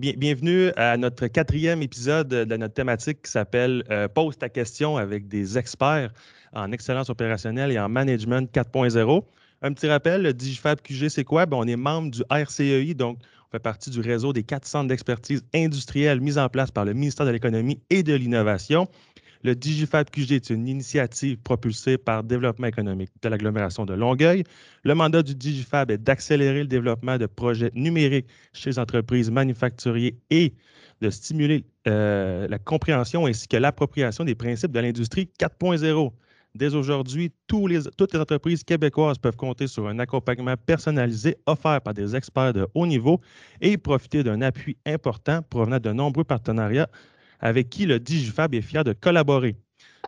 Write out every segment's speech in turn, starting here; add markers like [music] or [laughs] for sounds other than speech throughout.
bienvenue à notre quatrième épisode de notre thématique qui s'appelle euh, Pose ta question avec des experts en excellence opérationnelle et en management 4.0. Un petit rappel, DigiFab QG, c'est quoi? Ben, on est membre du RCEI, donc on fait partie du réseau des quatre centres d'expertise industrielle mis en place par le ministère de l'Économie et de l'Innovation. Le DigiFab QG est une initiative propulsée par Développement économique de l'agglomération de Longueuil. Le mandat du DigiFab est d'accélérer le développement de projets numériques chez les entreprises manufacturières et de stimuler euh, la compréhension ainsi que l'appropriation des principes de l'industrie 4.0. Dès aujourd'hui, toutes les entreprises québécoises peuvent compter sur un accompagnement personnalisé offert par des experts de haut niveau et profiter d'un appui important provenant de nombreux partenariats avec qui le DigiFab est fier de collaborer.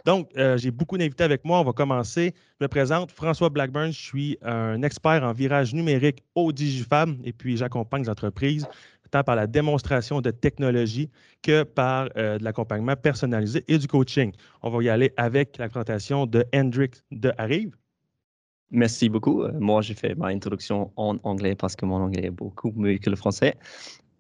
Donc, euh, j'ai beaucoup d'invités avec moi. On va commencer. Je me présente, François Blackburn. Je suis un expert en virage numérique au DigiFab et puis j'accompagne les entreprises tant par la démonstration de technologie que par euh, de l'accompagnement personnalisé et du coaching. On va y aller avec la présentation de Hendrik de Arrive. Merci beaucoup. Euh, moi, j'ai fait ma introduction en anglais parce que mon anglais est beaucoup mieux que le français.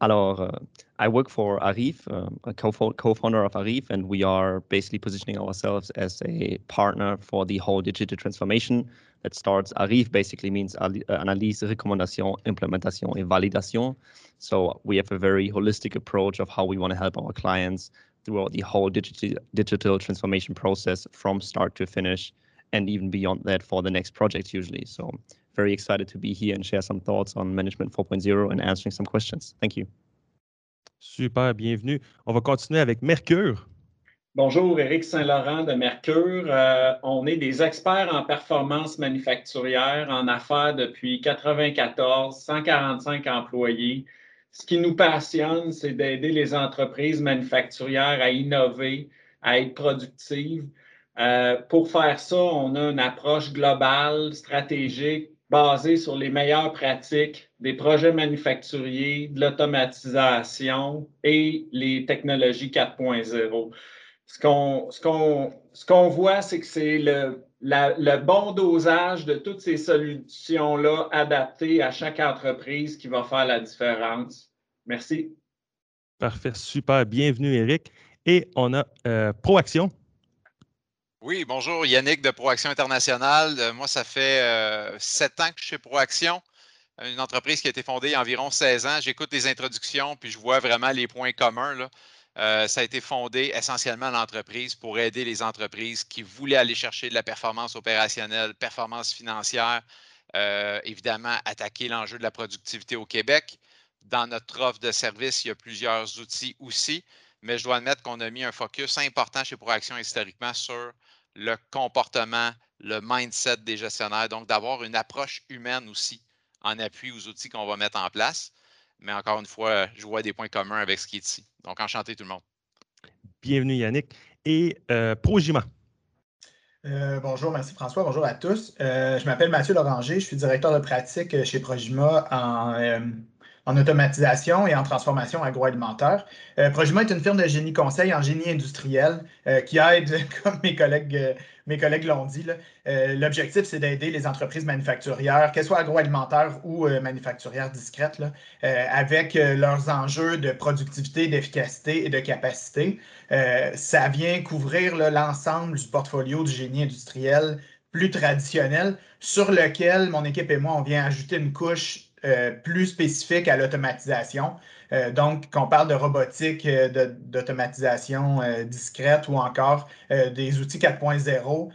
Alors, uh, I work for Arif, uh, a co-founder of Arif, and we are basically positioning ourselves as a partner for the whole digital transformation that starts. Arif basically means uh, analyse, recommandation, implementation, and validation. So we have a very holistic approach of how we want to help our clients throughout the whole digital digital transformation process from start to finish, and even beyond that for the next project usually. So very excited to be here and share some thoughts on Management 4.0 and answering some questions. Thank you. Super, bienvenue. On va continuer avec Mercure. Bonjour, Éric Saint-Laurent de Mercure. Euh, on est des experts en performance manufacturière, en affaires depuis 1994, 145 employés. Ce qui nous passionne, c'est d'aider les entreprises manufacturières à innover, à être productives. Euh, pour faire ça, on a une approche globale, stratégique, basé sur les meilleures pratiques des projets manufacturiers, de l'automatisation et les technologies 4.0. Ce qu'on ce qu'on voit, c'est que c'est le, le bon dosage de toutes ces solutions-là adaptées à chaque entreprise qui va faire la différence. Merci. Parfait, super. Bienvenue, Eric. Et on a euh, Proaction. Oui, bonjour, Yannick de Proaction International. Euh, moi, ça fait euh, sept ans que je suis chez Proaction, une entreprise qui a été fondée il y a environ 16 ans. J'écoute les introductions, puis je vois vraiment les points communs. Euh, ça a été fondé essentiellement l'entreprise pour aider les entreprises qui voulaient aller chercher de la performance opérationnelle, performance financière, évidemment attaquer l'enjeu de la productivité au Québec. Dans notre offre de service, il y a plusieurs outils aussi, mais je dois admettre qu'on a mis un focus important chez Proaction historiquement sur le comportement, le mindset des gestionnaires. Donc, d'avoir une approche humaine aussi en appui aux outils qu'on va mettre en place. Mais encore une fois, je vois des points communs avec ce qui est ici. Donc, enchanté tout le monde. Bienvenue Yannick. Et euh, Progima. Euh, bonjour, merci François. Bonjour à tous. Euh, je m'appelle Mathieu Loranger. Je suis directeur de pratique chez Progima en en automatisation et en transformation agroalimentaire. Euh, est une firme de génie conseil en génie industriel euh, qui aide, [laughs] comme mes collègues, euh, mes collègues l'ont dit, euh, l'objectif, c'est d'aider les entreprises manufacturières, qu'elles soient agroalimentaires ou manufacturières discrètes, avec leurs enjeux de productivité, d'efficacité et de capacité. ça vient couvrir l'ensemble du portfolio du génie industriel plus traditionnel sur lequel mon équipe et moi, on vient ajouter une couche euh, plus spécifique à l'automatisation. Euh, donc, qu'on parle de robotique, euh, d'automatisation discrète ou encore des outils 4.0,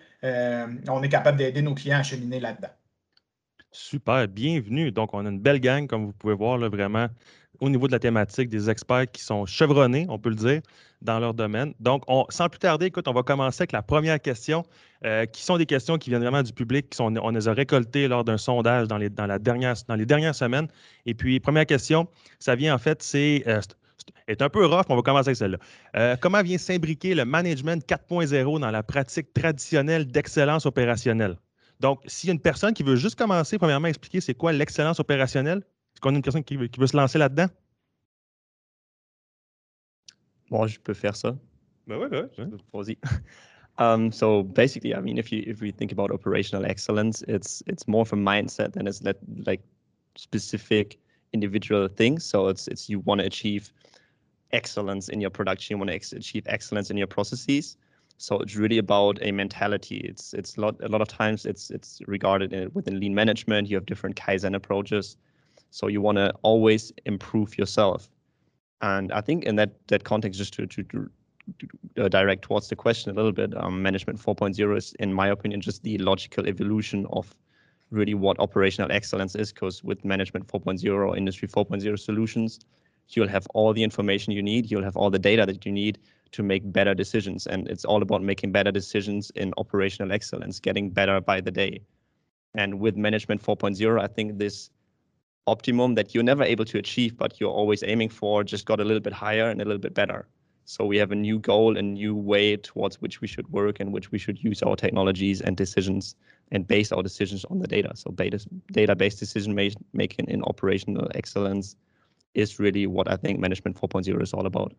on est capable d'aider nos clients à cheminer là-dedans. Super, bienvenue. Donc, on a une belle gang, comme vous pouvez voir, là, vraiment au niveau de la thématique, des experts qui sont chevronnés, on peut le dire, dans leur domaine. Donc, sans plus tarder, écoute, on va commencer avec la première question, euh, qui sont des questions qui viennent vraiment du public, qui sont, on les a récoltées lors d'un sondage dans les, dans, la dernière, dans les dernières semaines. Et puis, première question, ça vient en fait, c'est euh, est un peu rough, mais on va commencer avec celle-là. Euh, comment vient s'imbriquer le management 4.0 dans la pratique traditionnelle d'excellence opérationnelle? Donc, s'il y a une personne qui veut juste commencer, premièrement, expliquer c'est quoi l'excellence opérationnelle, est-ce qu'on a une personne qui veut, qui veut se lancer là-dedans? Moi, je peux faire ça. Ben ouais, ben. Vas-y. [laughs] Um, so basically, I mean, if you if we think about operational excellence, it's it's more of a mindset than it's like specific individual things. So it's it's you want to achieve excellence in your production, you want to ex- achieve excellence in your processes. So it's really about a mentality. It's it's a lot a lot of times it's it's regarded in, within lean management. You have different kaizen approaches. So you want to always improve yourself. And I think in that that context, just to to, to uh, direct towards the question a little bit, um, management 4.0 is, in my opinion, just the logical evolution of really what operational excellence is. Because with management 4.0 or industry 4.0 solutions, you'll have all the information you need, you'll have all the data that you need to make better decisions. And it's all about making better decisions in operational excellence, getting better by the day. And with management 4.0, I think this optimum that you're never able to achieve, but you're always aiming for just got a little bit higher and a little bit better. So we have a new goal, a new way towards which we should work and which we should use our technologies and decisions and base our decisions on the data. So data-based decision making in operational excellence is really what I think Management 4.0 is all about.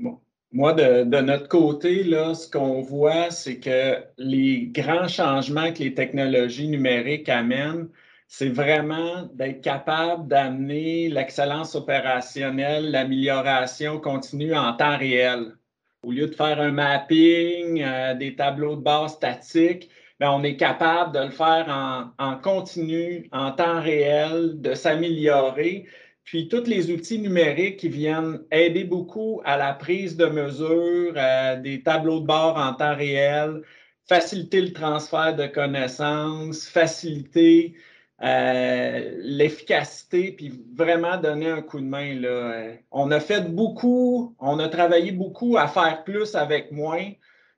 Bon. Moi, de, notre côté, là, ce qu'on voit, c'est que les grands changements que les technologies numériques amènent, c'est vraiment d'être capable d'amener l'excellence opérationnelle, l'amélioration continue en temps réel. Au lieu de faire un mapping, euh, des tableaux de base statiques, bien, on est capable de le faire en continu, en temps réel, de s'améliorer. Puis tous les outils numériques qui viennent aider beaucoup à la prise de mesures, euh, des tableaux de bord en temps réel, faciliter le transfert de connaissances, faciliter euh, l'efficacité, puis vraiment donner un coup de main. Là. On a fait beaucoup, on a travaillé beaucoup à faire plus avec moins.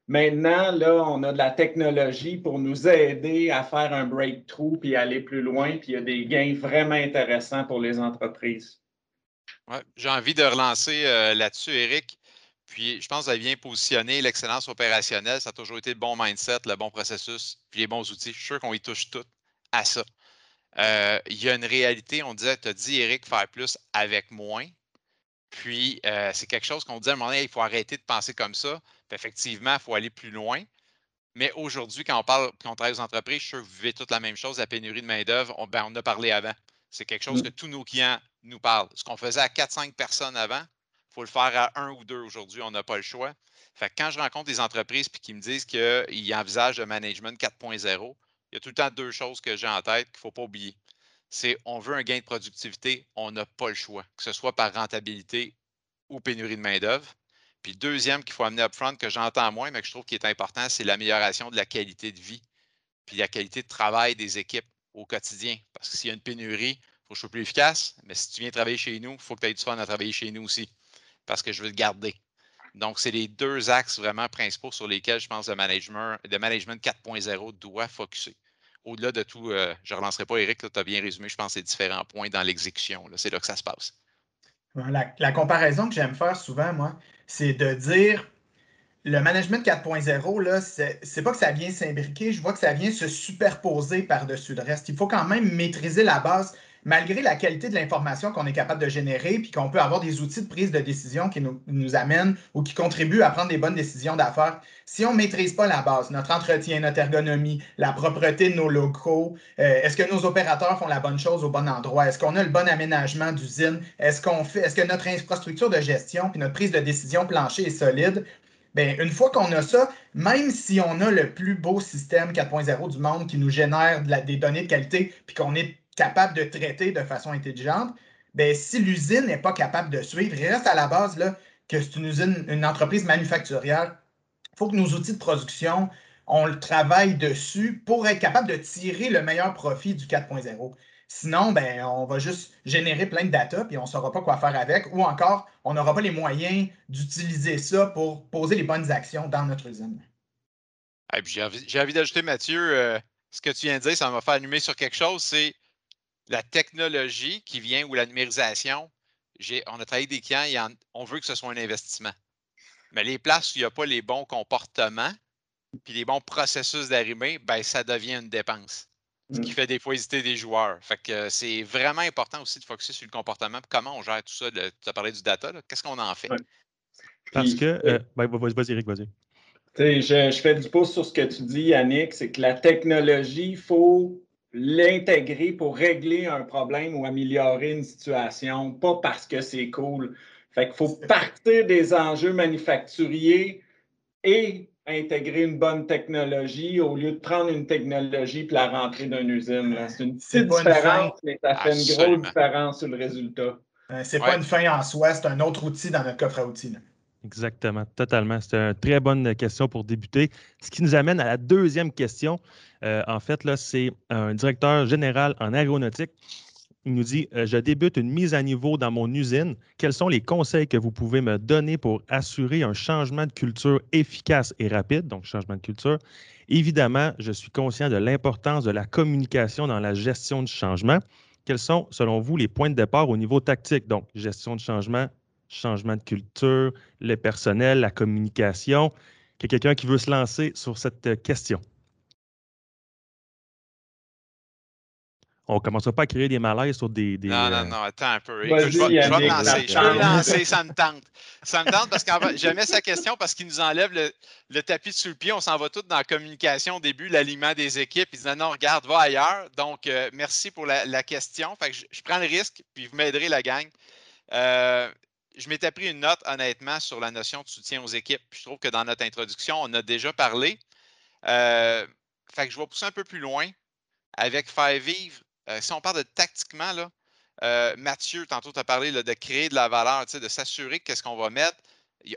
Maintenant, là, on a de la technologie pour nous aider à faire un breakthrough puis aller plus loin, puis il y a des gains vraiment intéressants pour les entreprises. Ouais, J'ai envie de relancer euh, là-dessus, Eric. Puis je pense que vous avez bien positionné l'excellence opérationnelle. Ça a toujours été le bon mindset, le bon processus, puis les bons outils. Je suis sûr qu'on y touche tout à ça. Euh, il y a une réalité, on disait, tu as dit, Eric, faire plus avec moins. Puis, euh, c'est quelque chose qu'on dit à un moment donné, il faut arrêter de penser comme ça. Puis, effectivement, il faut aller plus loin. Mais aujourd'hui, quand on parle, quand on travaille aux entreprises, je suis sûr que vous vivez toute la même chose, la pénurie de main-d'œuvre. On, ben, on a parlé avant. C'est quelque chose mmh. que tous nos clients nous parlent. Ce qu'on faisait à 4-5 personnes avant, il faut le faire à un ou deux aujourd'hui. On n'a pas le choix. Fait que quand je rencontre des entreprises et qu'ils me disent qu'ils envisagent le management 4.0, il y a tout le temps deux choses que j'ai en tête qu'il ne faut pas oublier. C'est on veut un gain de productivité, on n'a pas le choix, que ce soit par rentabilité ou pénurie de main-d'œuvre. Puis deuxième qu'il faut amener up front, que j'entends moins, mais que je trouve qui est important, c'est l'amélioration de la qualité de vie, puis la qualité de travail des équipes au quotidien. Parce que s'il y a une pénurie, il faut que je sois plus efficace. Mais si tu viens travailler chez nous, il faut que tu aies du fun à travailler chez nous aussi. Parce que je veux te garder. Donc, c'est les deux axes vraiment principaux sur lesquels je pense le management, le management 4.0 doit focuser. Au-delà de tout, euh, je ne relancerai pas Eric, tu as bien résumé, je pense, ces différents points dans l'exécution. C'est là que ça se passe. La, la comparaison que j'aime faire souvent, moi, c'est de dire le management 4.0, c'est pas que ça vient s'imbriquer, je vois que ça vient se superposer par-dessus le reste. Il faut quand même maîtriser la base malgré la qualité de l'information qu'on est capable de générer, puis qu'on peut avoir des outils de prise de décision qui nous, amènent ou qui contribuent à prendre des bonnes décisions d'affaires, si on ne maîtrise pas la base, notre entretien, notre ergonomie, la propreté de nos locaux, euh, est-ce que nos opérateurs font la bonne chose au bon endroit, est-ce qu'on a le bon aménagement d'usine, est-ce qu'on fait, est-ce que notre infrastructure de gestion puis notre prise de décision plancher est solide, Bien, une fois qu'on a ça, même si on a le plus beau système 4.0 du monde qui nous génère des données de qualité, puis qu'on est capable de traiter de façon intelligente, bien, si l'usine n'est pas capable de suivre, il reste à la base là, que c'est une usine, une entreprise manufacturière. Il faut que nos outils de production, on le travaille dessus pour être capable de tirer le meilleur profit du 4.0. Sinon, ben, on va juste générer plein de data puis on ne saura pas quoi faire avec, ou encore, on n'aura pas les moyens d'utiliser ça pour poser les bonnes actions dans notre usine. J'ai envie, d'ajouter, Mathieu, euh, ce que tu viens de dire, ça m'a fait allumer sur quelque chose, c'est la technologie qui vient ou la numérisation, on a travaillé des clients, on veut que ce soit un investissement. Mais les places où il n'y a pas les bons comportements, puis les bons processus d'arrivée, ben, ça devient une dépense. Ce qui mmh. fait des fois hésiter des joueurs. Fait que c'est vraiment important aussi de focuser sur le comportement. Comment on gère tout ça? tu as parlé du data, qu'est-ce qu'on en fait? Parce que. Euh, ben, vas-y, Eric, vas-y. Je, je, fais du pouce sur ce que tu dis, Yannick, c'est que la technologie, il faut l'intégrer pour régler un problème ou améliorer une situation, pas parce que c'est cool. Fait qu'il faut partir des enjeux manufacturiers et intégrer une bonne technologie au lieu de prendre une technologie et la rentrer dans une usine. C'est une petite différence, mais ça fait une grosse différence sur le résultat. Euh, c'est pas une fin en soi, c'est un autre outil dans notre coffre à outils. Exactement, totalement. C'est une très bonne question pour débuter. Ce qui nous amène à la deuxième question. Euh, en fait, là, c'est un directeur général en aéronautique. Il nous dit euh, Je débute une mise à niveau dans mon usine. Quels sont les conseils que vous pouvez me donner pour assurer un changement de culture efficace et rapide, donc changement de culture? Évidemment, je suis conscient de l'importance de la communication dans la gestion du changement. Quels sont, selon vous, les points de départ au niveau tactique? Donc, gestion de changement, changement de culture, le personnel, la communication. Il y a quelqu'un qui veut se lancer sur cette euh, question. On ne commencera pas à créer des malaises sur des. non, non, euh, non, attends un peu. je, vais, me lancer. Je vais me lancer, ça me tente. Ça me tente parce que j'aimais sa question parce qu'il nous enlève le, tapis sous le pied. On s'en va tout dans la communication au début, l'aliment des équipes. Il dit non, regarde, va ailleurs. Donc, euh, merci pour la, question. Fait que je, prends le risque, puis vous m'aiderez, la gang. Euh, je m'étais pris une note, honnêtement, sur la notion de soutien aux équipes. je trouve que dans notre introduction, on a déjà parlé. Euh, fait que je vais pousser un peu plus loin. Avec Faire Vive, euh, si on parle de tactiquement, euh, Mathieu, tantôt, tu as parlé de créer de la valeur, de s'assurer qu'est-ce qu'on va mettre.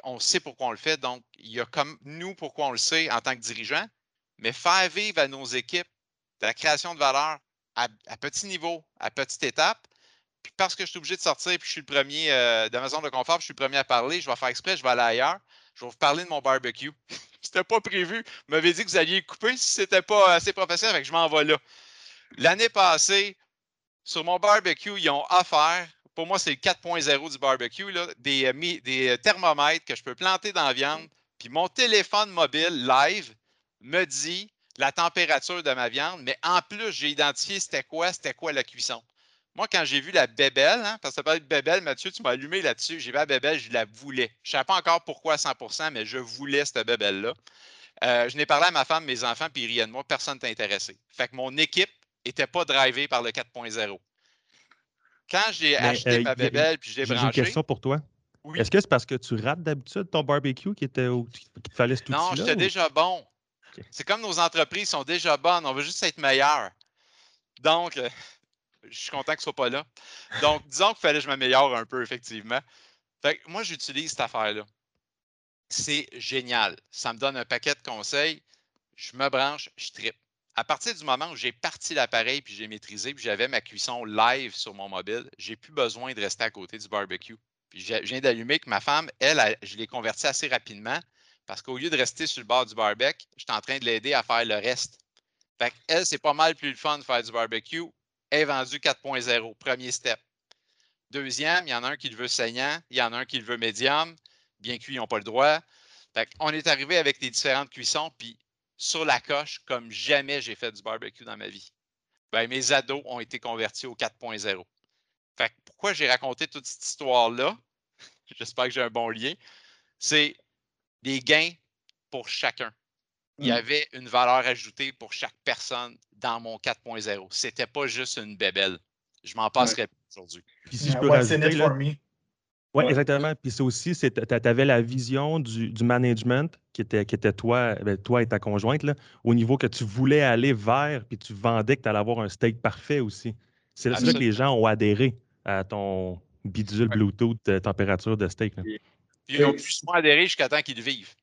On sait pourquoi on le fait. Donc, il y a comme nous pourquoi on le sait en tant que dirigeant. Mais faire vivre à nos équipes de la création de valeur à petit niveau, à petite étape, puis parce que je suis obligé de sortir, puis je suis le premier euh, de ma zone de confort, je suis le premier à parler, je vais faire exprès, je vais aller ailleurs. Je vais vous parler de mon barbecue. [laughs] c'était pas prévu. Vous m'avez dit que vous alliez couper si c'était pas assez professionnel, fait que je m'en vais là. L'année passée, sur mon barbecue, ils ont offert, pour moi, c'est le 4.0 du barbecue, là, des, euh, euh, thermomètres que je peux planter dans la viande. Puis mon téléphone mobile live me dit la température de ma viande, mais en plus, j'ai identifié c'était quoi, c'était quoi la cuisson. Moi, quand j'ai vu la bébelle, hein, parce que ça parlait de bébelle, Mathieu, tu m'as allumé là-dessus. J'ai vu la bébelle, je la voulais. Je ne savais pas encore pourquoi à 100% mais je voulais cette bébelle-là. Euh, je n'ai parlé à ma femme, mes enfants, puis ils riaient de moi. Personne ne intéressé. Fait que mon équipe n'était pas drivée par le 4.0. Quand j'ai acheté euh, ma bébelle, puis je l'ai branchée... J'ai une question pour toi. Est-ce que c'est parce que tu rates d'habitude ton barbecue qui était qu'il te fallait tout Non, j'étais déjà bon. C'est comme nos entreprises sont déjà bonnes. On veut juste être meilleur. Donc, euh, je suis content qu'il soit pas là. Donc, disons qu'il fallait que je m'améliore un peu, effectivement. Fait moi, j'utilise cette affaire-là. C'est génial. Ça me donne un paquet de conseils. Je me branche, je tripe. À partir du moment où j'ai parti l'appareil puis j'ai maîtrisé, puis j'avais ma cuisson live sur mon mobile, j'ai plus besoin de rester à côté du barbecue. Puis je viens d'allumer que ma femme, elle, je l'ai convertie assez rapidement parce qu'au lieu de rester sur le bord du barbecue, j'étais en train de l'aider à faire le reste. Fait elle, c'est pas mal plus le fun de faire du barbecue est vendu 4.0, premier step. Deuxième, il y en a un qui le veut saignant, il y en a un qui le veut médium, bien cuit, ils n'ont pas le droit. on est arrivé avec les différentes cuissons, puis sur la coche, comme jamais j'ai fait du barbecue dans ma vie. Ben, mes ados ont été convertis au 4.0. pourquoi j'ai raconté toute cette histoire-là? [laughs] J'espère que j'ai un bon lien. C'est des gains pour chacun il y mmh. avait une valeur ajoutée pour chaque personne dans mon 4.0. C'était pas juste une bébelle. Je m'en passerai aujourd'hui. Puis si je peux rajouter, oui, exactement. Puis c'est aussi, tu avais la vision du, management qui était, qui était toi, ben, toi et ta conjointe, là, au niveau que tu voulais aller vers, puis tu vendais que tu allais avoir un steak parfait aussi. C'est là que les gens ont adhéré à ton bidule Bluetooth de température de steak. Puis ils ont pu adhérer jusqu'à temps qu'ils vivent.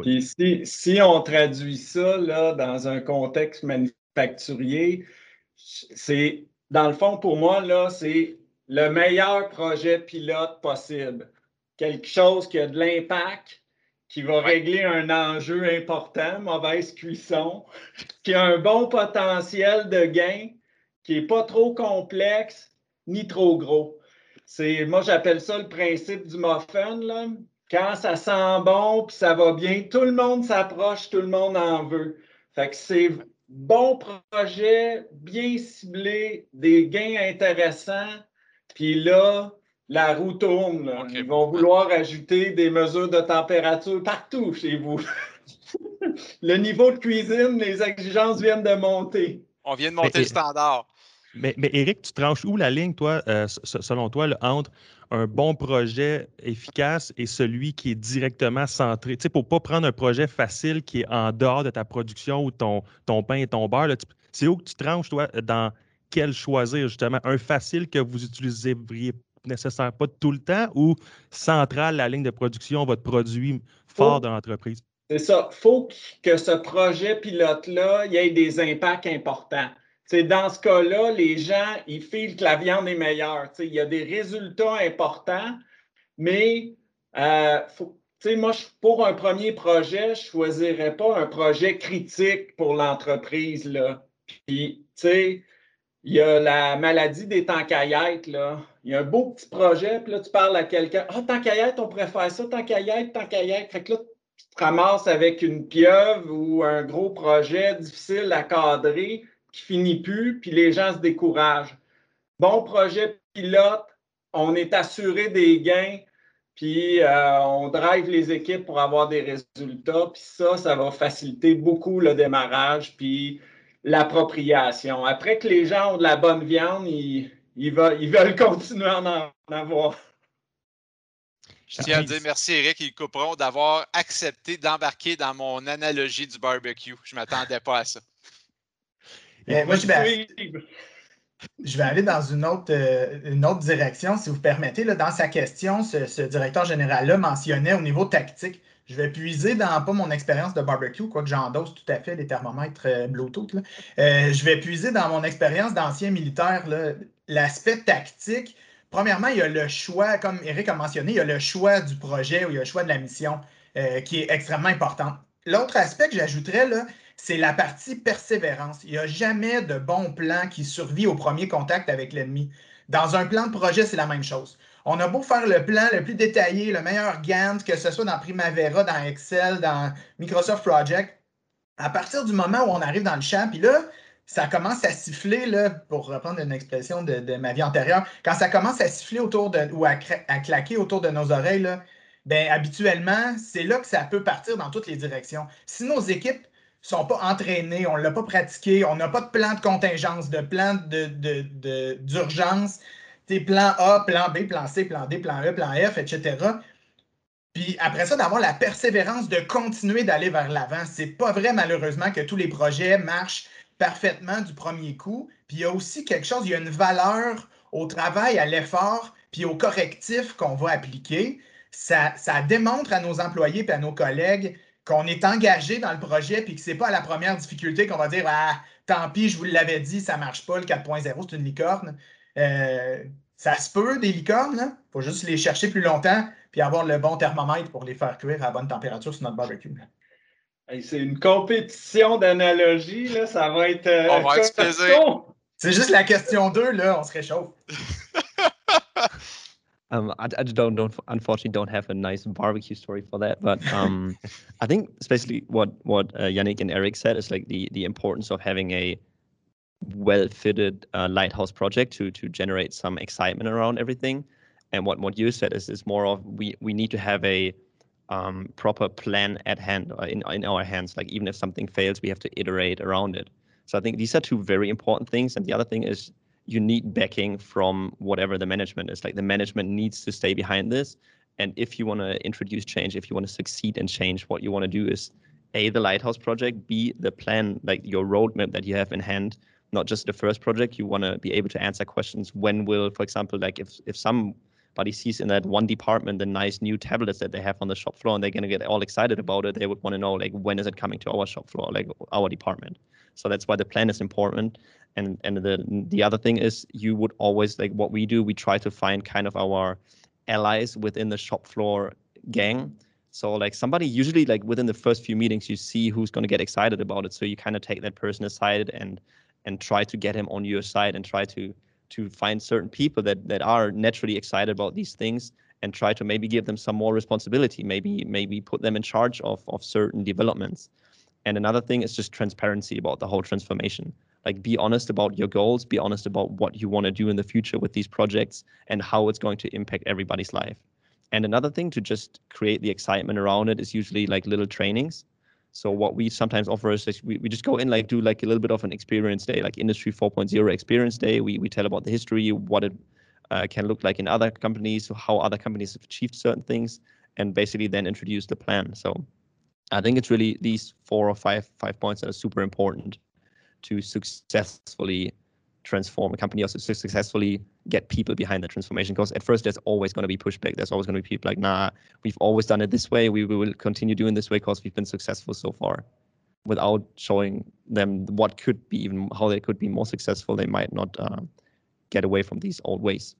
Puis si, on traduit ça là, dans un contexte manufacturier, c'est dans le fond, pour moi, là, c'est le meilleur projet pilote possible. Quelque chose qui a de l'impact, qui va régler un enjeu important, mauvaise cuisson, [laughs] qui a un bon potentiel de gain, qui n'est pas trop complexe ni trop gros. C'est, moi, j'appelle ça le principe du muffin. Là quand ça sent bon puis ça va bien, tout le monde s'approche, tout le monde en veut. Fait que c'est bon projet, bien ciblé, des gains intéressants. Puis là, la roue tourne. Ils vont vouloir ajouter des mesures de température partout chez vous. [laughs] le niveau de cuisine, les exigences viennent de monter. On vient de monter le standard. Mais, mais, Eric, tu tranches où la ligne, toi, euh, selon toi, entre un bon projet efficace et celui qui est directement centré? Tu sais, pour ne pas prendre un projet facile qui est en dehors de ta production ou ton, ton pain et ton beurre, c'est où que tu tranches, toi, dans quel choisir, justement? Un facile que vous utiliseriez nécessaire pas tout le temps ou central, la ligne de production, votre produit fort de l'entreprise? C'est ça. Il faut que ce projet pilote-là, il y ait des impacts importants. Dans ce cas-là, les gens, ils filent que la viande est meilleure. il y a des résultats importants, mais euh, moi, pour un premier projet, je ne choisirais pas un projet critique pour l'entreprise. Puis, il y a la maladie des tancaillettes, là. Il y a un beau petit projet, puis là, tu parles à quelqu'un. Ah, tancaillette, on pourrait faire ça, tancaillette, tancaillette. Fait que là, tu te ramasses avec une pieuvre ou un gros projet difficile à cadrer qui finit plus, puis les gens se découragent. Bon projet pilote, on est assuré des gains, puis euh, on drive les équipes pour avoir des résultats, puis ça, ça va faciliter beaucoup le démarrage, puis l'appropriation. Après que les gens ont de la bonne viande, ils, veulent, [laughs] continuer à en, avoir. Je tiens à dire merci, Eric et Couperon, d'avoir accepté d'embarquer dans mon analogie du barbecue. Je ne m'attendais pas à ça. Moi, je vais, je vais, aller dans une autre, euh, une autre direction, si vous permettez. Là, dans sa question, ce, ce directeur général-là mentionnait au niveau tactique je vais puiser dans pas mon expérience de barbecue, quoique j'endosse tout à fait les thermomètres euh, Bluetooth. Euh, je vais puiser dans mon expérience d'ancien militaire l'aspect tactique. Premièrement, il y a le choix, comme Eric a mentionné, il y a le choix du projet ou il y a le choix de la mission qui est extrêmement important. L'autre aspect que j'ajouterais, c'est la partie persévérance. Il n'y a jamais de bon plan qui survit au premier contact avec l'ennemi. Dans un plan de projet, c'est la même chose. On a beau faire le plan le plus détaillé, le meilleur Gantt, que ce soit dans Primavera, dans Excel, dans Microsoft Project, à partir du moment où on arrive dans le champ, puis là, ça commence à siffler, là, pour reprendre une expression de, ma vie antérieure, quand ça commence à siffler autour de, ou à, claquer autour de nos oreilles, là, ben, habituellement, c'est là que ça peut partir dans toutes les directions. Si nos équipes sont pas entraînées, on ne l'a pas pratiqué, on n'a pas de plan de contingence, de plan d'urgence, de, plan A, plan B, plan C, plan D, plan E, plan F, etc. Puis après ça, d'avoir la persévérance de continuer d'aller vers l'avant. C'est pas vrai, malheureusement, que tous les projets marchent parfaitement du premier coup. Puis il y a aussi quelque chose, il y a une valeur au travail, à l'effort, puis au correctif qu'on va appliquer. Ça, ça, démontre à nos employés et à nos collègues qu'on est engagé dans le projet, puis que ce n'est pas à la première difficulté qu'on va dire Ah, tant pis, je vous l'avais dit, ça ne marche pas, le 4.0, c'est une licorne. Euh, ça se peut, des licornes. Il faut juste les chercher plus longtemps puis avoir le bon thermomètre pour les faire cuire à bonne température sur notre barbecue. c'est une compétition d'analogie. Ça va être. Euh, on va être C'est juste la question 2, là, on se réchauffe. [laughs] Um, I, I don't, don't, unfortunately don't have a nice barbecue story for that, but um, [laughs] I think especially what what uh, Yannick and Eric said is like the the importance of having a well-fitted uh, lighthouse project to to generate some excitement around everything. And what what you said is is more of we we need to have a um, proper plan at hand uh, in in our hands. Like even if something fails, we have to iterate around it. So I think these are two very important things. And the other thing is you need backing from whatever the management is. Like the management needs to stay behind this. And if you want to introduce change, if you want to succeed in change, what you want to do is a the lighthouse project, b the plan, like your roadmap that you have in hand not just the first project. You want to be able to answer questions. When will, for example, like if if somebody sees in that one department the nice new tablets that they have on the shop floor and they're going to get all excited about it, they would want to know like when is it coming to our shop floor, like our department. So that's why the plan is important. And and the the other thing is you would always like what we do. We try to find kind of our allies within the shop floor gang. So like somebody usually like within the first few meetings you see who's going to get excited about it. So you kind of take that person aside and and try to get him on your side and try to to find certain people that that are naturally excited about these things and try to maybe give them some more responsibility maybe maybe put them in charge of of certain developments and another thing is just transparency about the whole transformation like be honest about your goals be honest about what you want to do in the future with these projects and how it's going to impact everybody's life and another thing to just create the excitement around it is usually like little trainings So what we sometimes offer is we, we just go in like do like a little bit of an experience day, like industry 4.0 experience day. We we tell about the history, what it uh, can look like in other companies, how other companies have achieved certain things, and basically then introduce the plan. So I think it's really these four or five five points that are super important to successfully transform a company or to successfully get people behind the transformation. Because at first there's always going to be pushback. There's always going to be people like nah we've always done it this way. We, will continue doing this way because we've been successful so far. Without showing them what could be even how they could be more successful they might not uh, get away from these old ways.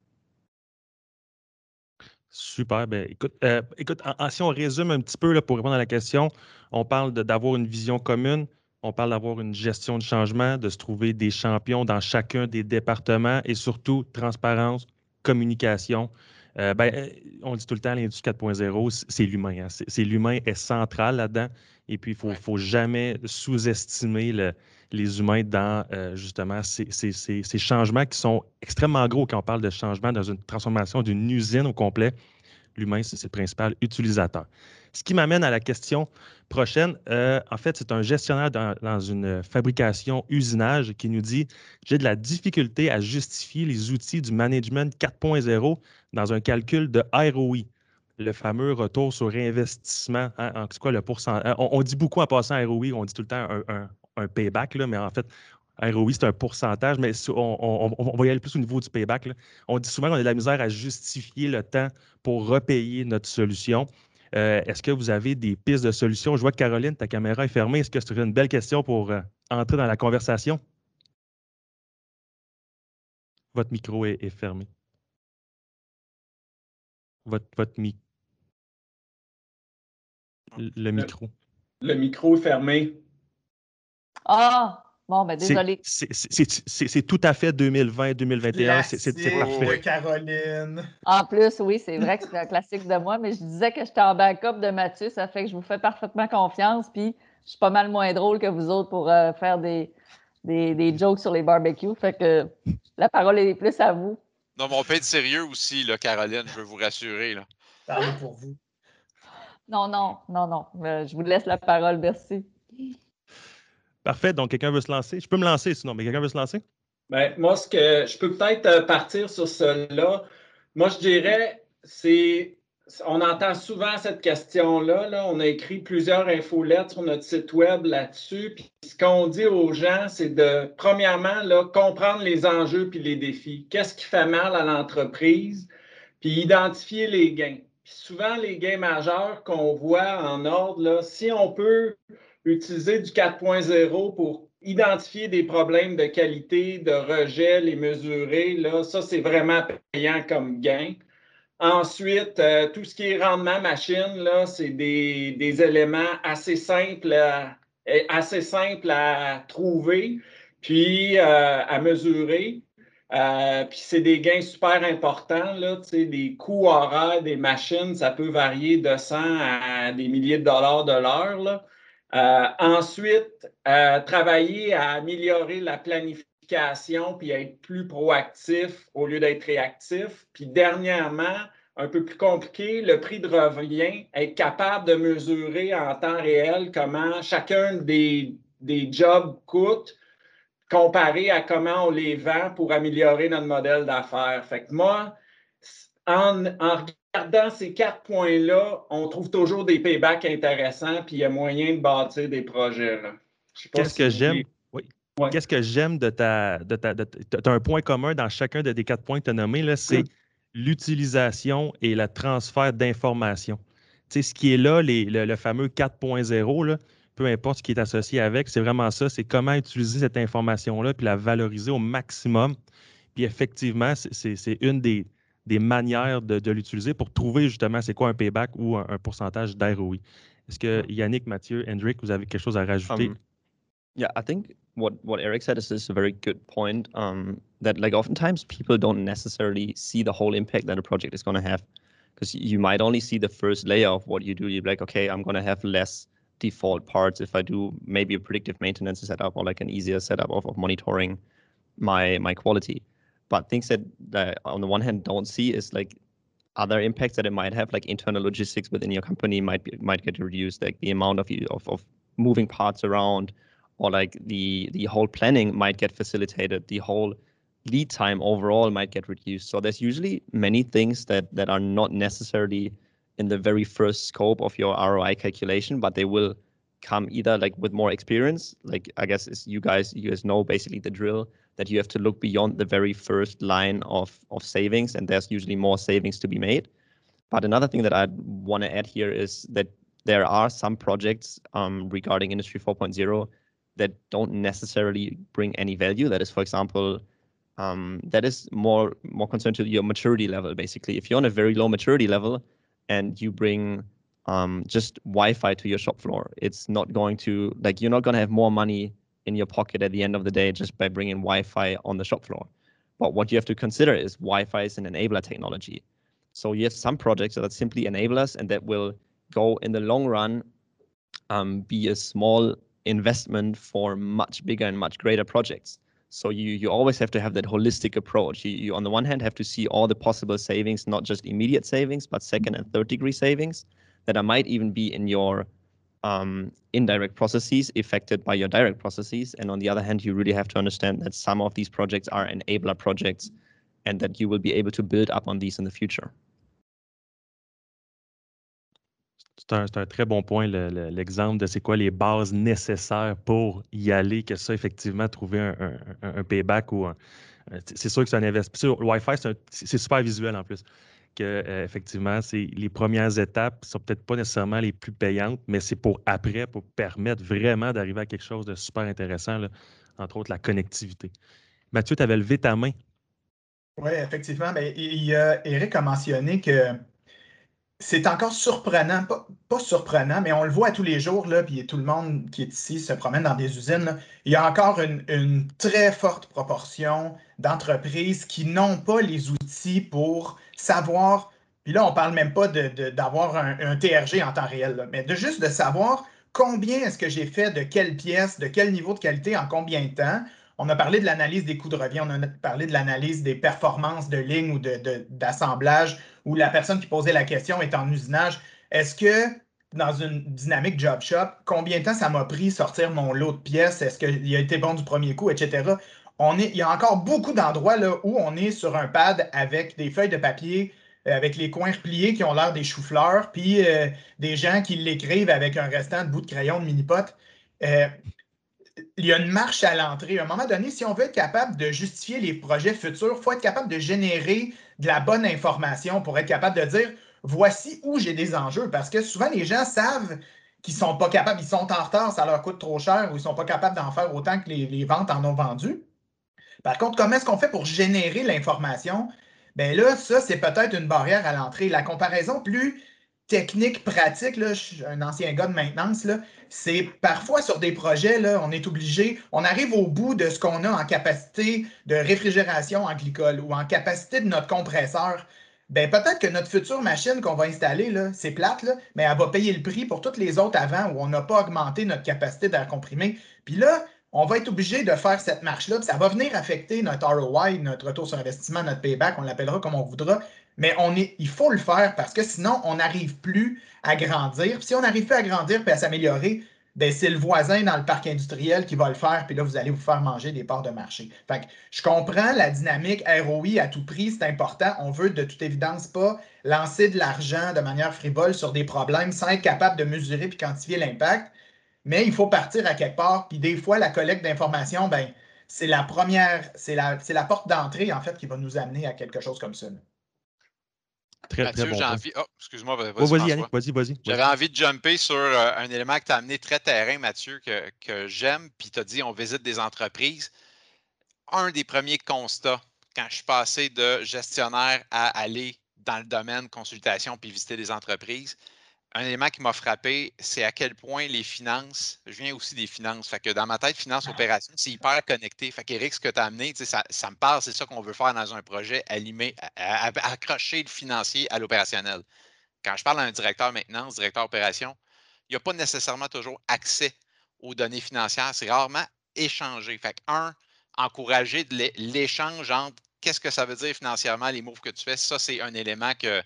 Super. Ben, écoute, euh, écoute en, si on résume un petit peu là, pour répondre à la question, on parle d'avoir une vision commune, on parle d'avoir une gestion de changement, de se trouver des champions dans chacun des départements et surtout transparence, communication. Euh, ben, euh, on dit tout le temps, l'industrie 4.0, c'est l'humain. Hein. C'est l'humain est central là-dedans. Et puis, il ne faut, jamais sous-estimer les humains dans euh, justement ces, ces, changements qui sont extrêmement gros quand on parle de changement dans une transformation d'une usine au complet. L'humain, c'est le principal utilisateur. Ce qui m'amène à la question prochaine. Euh, en fait, c'est un gestionnaire dans, une fabrication usinage qui nous dit J'ai de la difficulté à justifier les outils du management 4.0 dans un calcul de ROI, le fameux retour sur investissement. Hein, c'est quoi le pourcentage on, dit beaucoup en passant ROI, on dit tout le temps un, payback, là, mais en fait, ROI, c'est un pourcentage, mais on, va y aller plus au niveau du payback. On dit souvent qu'on a de la misère à justifier le temps pour repayer notre solution. Euh, est-ce que vous avez des pistes de solutions? Je vois que Caroline, ta caméra est fermée. Est-ce que c'est une belle question pour euh, entrer dans la conversation? Votre micro est, fermé. Votre, votre micro. Le micro. Le micro est fermé. Ah! Bon, ben désolé. C'est tout à fait 2020-2021. C'est parfait. Caroline. En plus, oui, c'est vrai que c'est un classique de moi, mais je disais que j'étais en backup de Mathieu. Ça fait que je vous fais parfaitement confiance. Puis je suis pas mal moins drôle que vous autres pour euh, faire des, des, jokes sur les barbecues. Fait que la parole est plus à vous. Non, mais on peut être sérieux aussi, là, Caroline, je veux vous rassurer. Là. Parlez pour vous. Non, non, non, non. Euh, je vous laisse la parole, merci. Parfait. Donc, quelqu'un veut se lancer? Je peux me lancer sinon, mais quelqu'un veut se lancer? Bien, moi, ce que je peux peut-être euh, partir sur cela. Moi, je dirais, c'est. On entend souvent cette question-là. Là. On a écrit plusieurs infolettes sur notre site web là-dessus. Puis ce qu'on dit aux gens, c'est de, premièrement, là, comprendre les enjeux puis les défis. Qu'est-ce qui fait mal à l'entreprise? Puis identifier les gains. Puis souvent, les gains majeurs qu'on voit en ordre, là, si on peut utiliser du 4.0 pour identifier des problèmes de qualité, de rejet, les mesurer, là, ça, c'est vraiment payant comme gain. Ensuite, euh, tout ce qui est rendement machine, là, c'est des, éléments assez simples à, assez simples à trouver, puis euh, à mesurer. Euh, puis c'est des gains super importants, là, des coûts horaires des machines, ça peut varier de 100 à des milliers de dollars de l'heure. Euh, ensuite, euh, travailler à améliorer la planification puis être plus proactif au lieu d'être réactif. Puis dernièrement, un peu plus compliqué, le prix de revient, être capable de mesurer en temps réel comment chacun des, des jobs coûte comparé à comment on les vend pour améliorer notre modèle d'affaires. Fait que moi, en, en dans ces quatre points-là, on trouve toujours des paybacks intéressants, puis il y a moyen de bâtir des projets. Qu'est-ce que j'aime? Oui. Qu'est-ce que j'aime de ta. De ta tu as un point commun dans chacun des quatre points que tu as nommés, c'est hum. l'utilisation et le transfert d'informations. Tu sais, ce qui est là, le, fameux 4.0, peu importe ce qui est associé avec, c'est vraiment ça, c'est comment utiliser cette information-là puis la valoriser au maximum. Puis effectivement, c'est une des, des manières de, de l'utiliser pour trouver justement c'est quoi un payback ou un, un pourcentage d'ROI. Est-ce que Yannick, Mathieu, Hendrik, vous avez quelque chose à rajouter? Um, yeah, I think what what Eric said is, is a very good point. Um, that like oftentimes people don't necessarily see the whole impact that a project is going to have, because you might only see the first layer of what you do. You're like, okay, I'm going to have less default parts if I do maybe a predictive maintenance setup or like an easier setup of, of monitoring my my quality. But things that, that on the one hand don't see is like other impacts that it might have, like internal logistics within your company might be, might get reduced, like the amount of of, of moving parts around or like the the whole planning might get facilitated. The whole lead time overall might get reduced. So there's usually many things that that are not necessarily in the very first scope of your ROI calculation but they will come either like with more experience like i guess you guys you guys know basically the drill that you have to look beyond the very first line of of savings and there's usually more savings to be made but another thing that i want to add here is that there are some projects um, regarding industry 4.0 that don't necessarily bring any value that is for example um, that is more more concerned to your maturity level basically if you're on a very low maturity level and you bring um, just Wi-Fi to your shop floor. It's not going to like you're not going to have more money in your pocket at the end of the day just by bringing Wi-Fi on the shop floor. But what you have to consider is Wi-Fi is an enabler technology. So you have some projects that are simply enablers and that will go in the long run um, be a small investment for much bigger and much greater projects. So you you always have to have that holistic approach. You, you on the one hand have to see all the possible savings, not just immediate savings, but second and third degree savings that might even be in your um, indirect processes affected by your direct processes. And on the other hand, you really have to understand that some of these projects are enabler projects and that you will be able to build up on these in the future. C'est un, un, très bon point, l'exemple le, de c'est quoi les bases nécessaires pour y aller, que ça, effectivement, trouver un, un, un payback ou un. C'est sûr que c'est un investissement. Le Wi-Fi, c'est super visuel en plus que euh, effectivement, c'est les premières étapes sont peut-être pas nécessairement les plus payantes, mais c'est pour après, pour permettre vraiment d'arriver à quelque chose de super intéressant, entre autres la connectivité. Mathieu, tu avais levé ta main. Oui, effectivement. Ben, il, Eric a mentionné que c'est encore surprenant, pas, surprenant, mais on le voit tous les jours, là, puis tout le monde qui est ici se promène dans des usines. Il y a encore une, très forte proportion d'entreprises qui n'ont pas les outils pour savoir, puis là, on ne parle même pas d'avoir un, TRG en temps réel, mais de juste de savoir combien est-ce que j'ai fait de quelle pièce, de quel niveau de qualité, en combien de temps. On a parlé de l'analyse des coûts de revient, on a parlé de l'analyse des performances de ligne ou d'assemblage, où la personne qui posait la question est en usinage. Est-ce que dans une dynamique job shop, combien de temps ça m'a pris sortir mon lot de pièces? Est-ce qu'il a été bon du premier coup, etc.? On il y a encore beaucoup d'endroits où on est sur un pad avec des feuilles de papier, euh, avec les coins repliés qui ont l'air des choux-fleurs, puis euh, des gens qui l'écrivent avec un restant de bout de crayon de mini-pot. Euh, il y a une marche à l'entrée. À un moment donné, si on veut être capable de justifier les projets futurs, il faut être capable de générer de la bonne information pour être capable de dire voici où j'ai des enjeux. Parce que souvent, les gens savent qu'ils ne sont pas capables, ils sont en retard, ça leur coûte trop cher ou ils ne sont pas capables d'en faire autant que les ventes en ont vendu. Par contre, comment est-ce qu'on fait pour générer l'information? Bien là, ça, c'est peut-être une barrière à l'entrée. La comparaison plus technique, pratique, là, je suis un ancien gars de maintenance, c'est parfois sur des projets, là, on est obligé, on arrive au bout de ce qu'on a en capacité de réfrigération en glycol ou en capacité de notre compresseur. Ben, peut-être que notre future machine qu'on va installer, c'est plate, là, mais elle va payer le prix pour toutes les autres avant où on n'a pas augmenté notre capacité d'air comprimé. Puis là, on va être obligé de faire cette marche-là. Ça va venir affecter notre ROI, notre retour sur investissement, notre payback, on l'appellera comme on voudra. Mais on est, il faut le faire parce que sinon, on n'arrive plus à grandir. si on n'arrive plus à grandir et à s'améliorer, ben c'est le voisin dans le parc industriel qui va le faire, puis là, vous allez vous faire manger des parts de marché. Fait je comprends la dynamique ROI à tout prix, c'est important. On veut de toute évidence pas lancer de l'argent de manière frivole sur des problèmes sans être capable de mesurer et quantifier l'impact mais il faut partir à quelque part. Puis des fois, la collecte d'informations, ben, c'est la première, c'est la, la porte d'entrée, en fait, qui va nous amener à quelque chose comme ça. Très, Mathieu, très bon j'ai envie. Oh, excuse-moi, vas-y. Oh, vas-y, vas-y, vas-y. J'avais envie de jumper sur euh, un élément que tu as amené très terrain, Mathieu, que, que j'aime. Puis tu as dit on visite des entreprises. Un des premiers constats, quand je suis passé de gestionnaire à aller dans le domaine consultation puis visiter des entreprises, un élément qui m'a frappé, c'est à quel point les finances, je viens aussi des finances, fait que dans ma tête, finance, opération, c'est hyper connecté. Fait qu'Éric, ce que tu as amené, ça, ça me parle, c'est ça qu'on veut faire dans un projet, allumer, accrocher le financier à l'opérationnel. Quand je parle à un directeur maintenance, directeur opération, il n'y a pas nécessairement toujours accès aux données financières. C'est rarement échangé. Fait que, un, encourager l'échange entre qu'est-ce que ça veut dire financièrement, les moves que tu fais, ça, c'est un élément que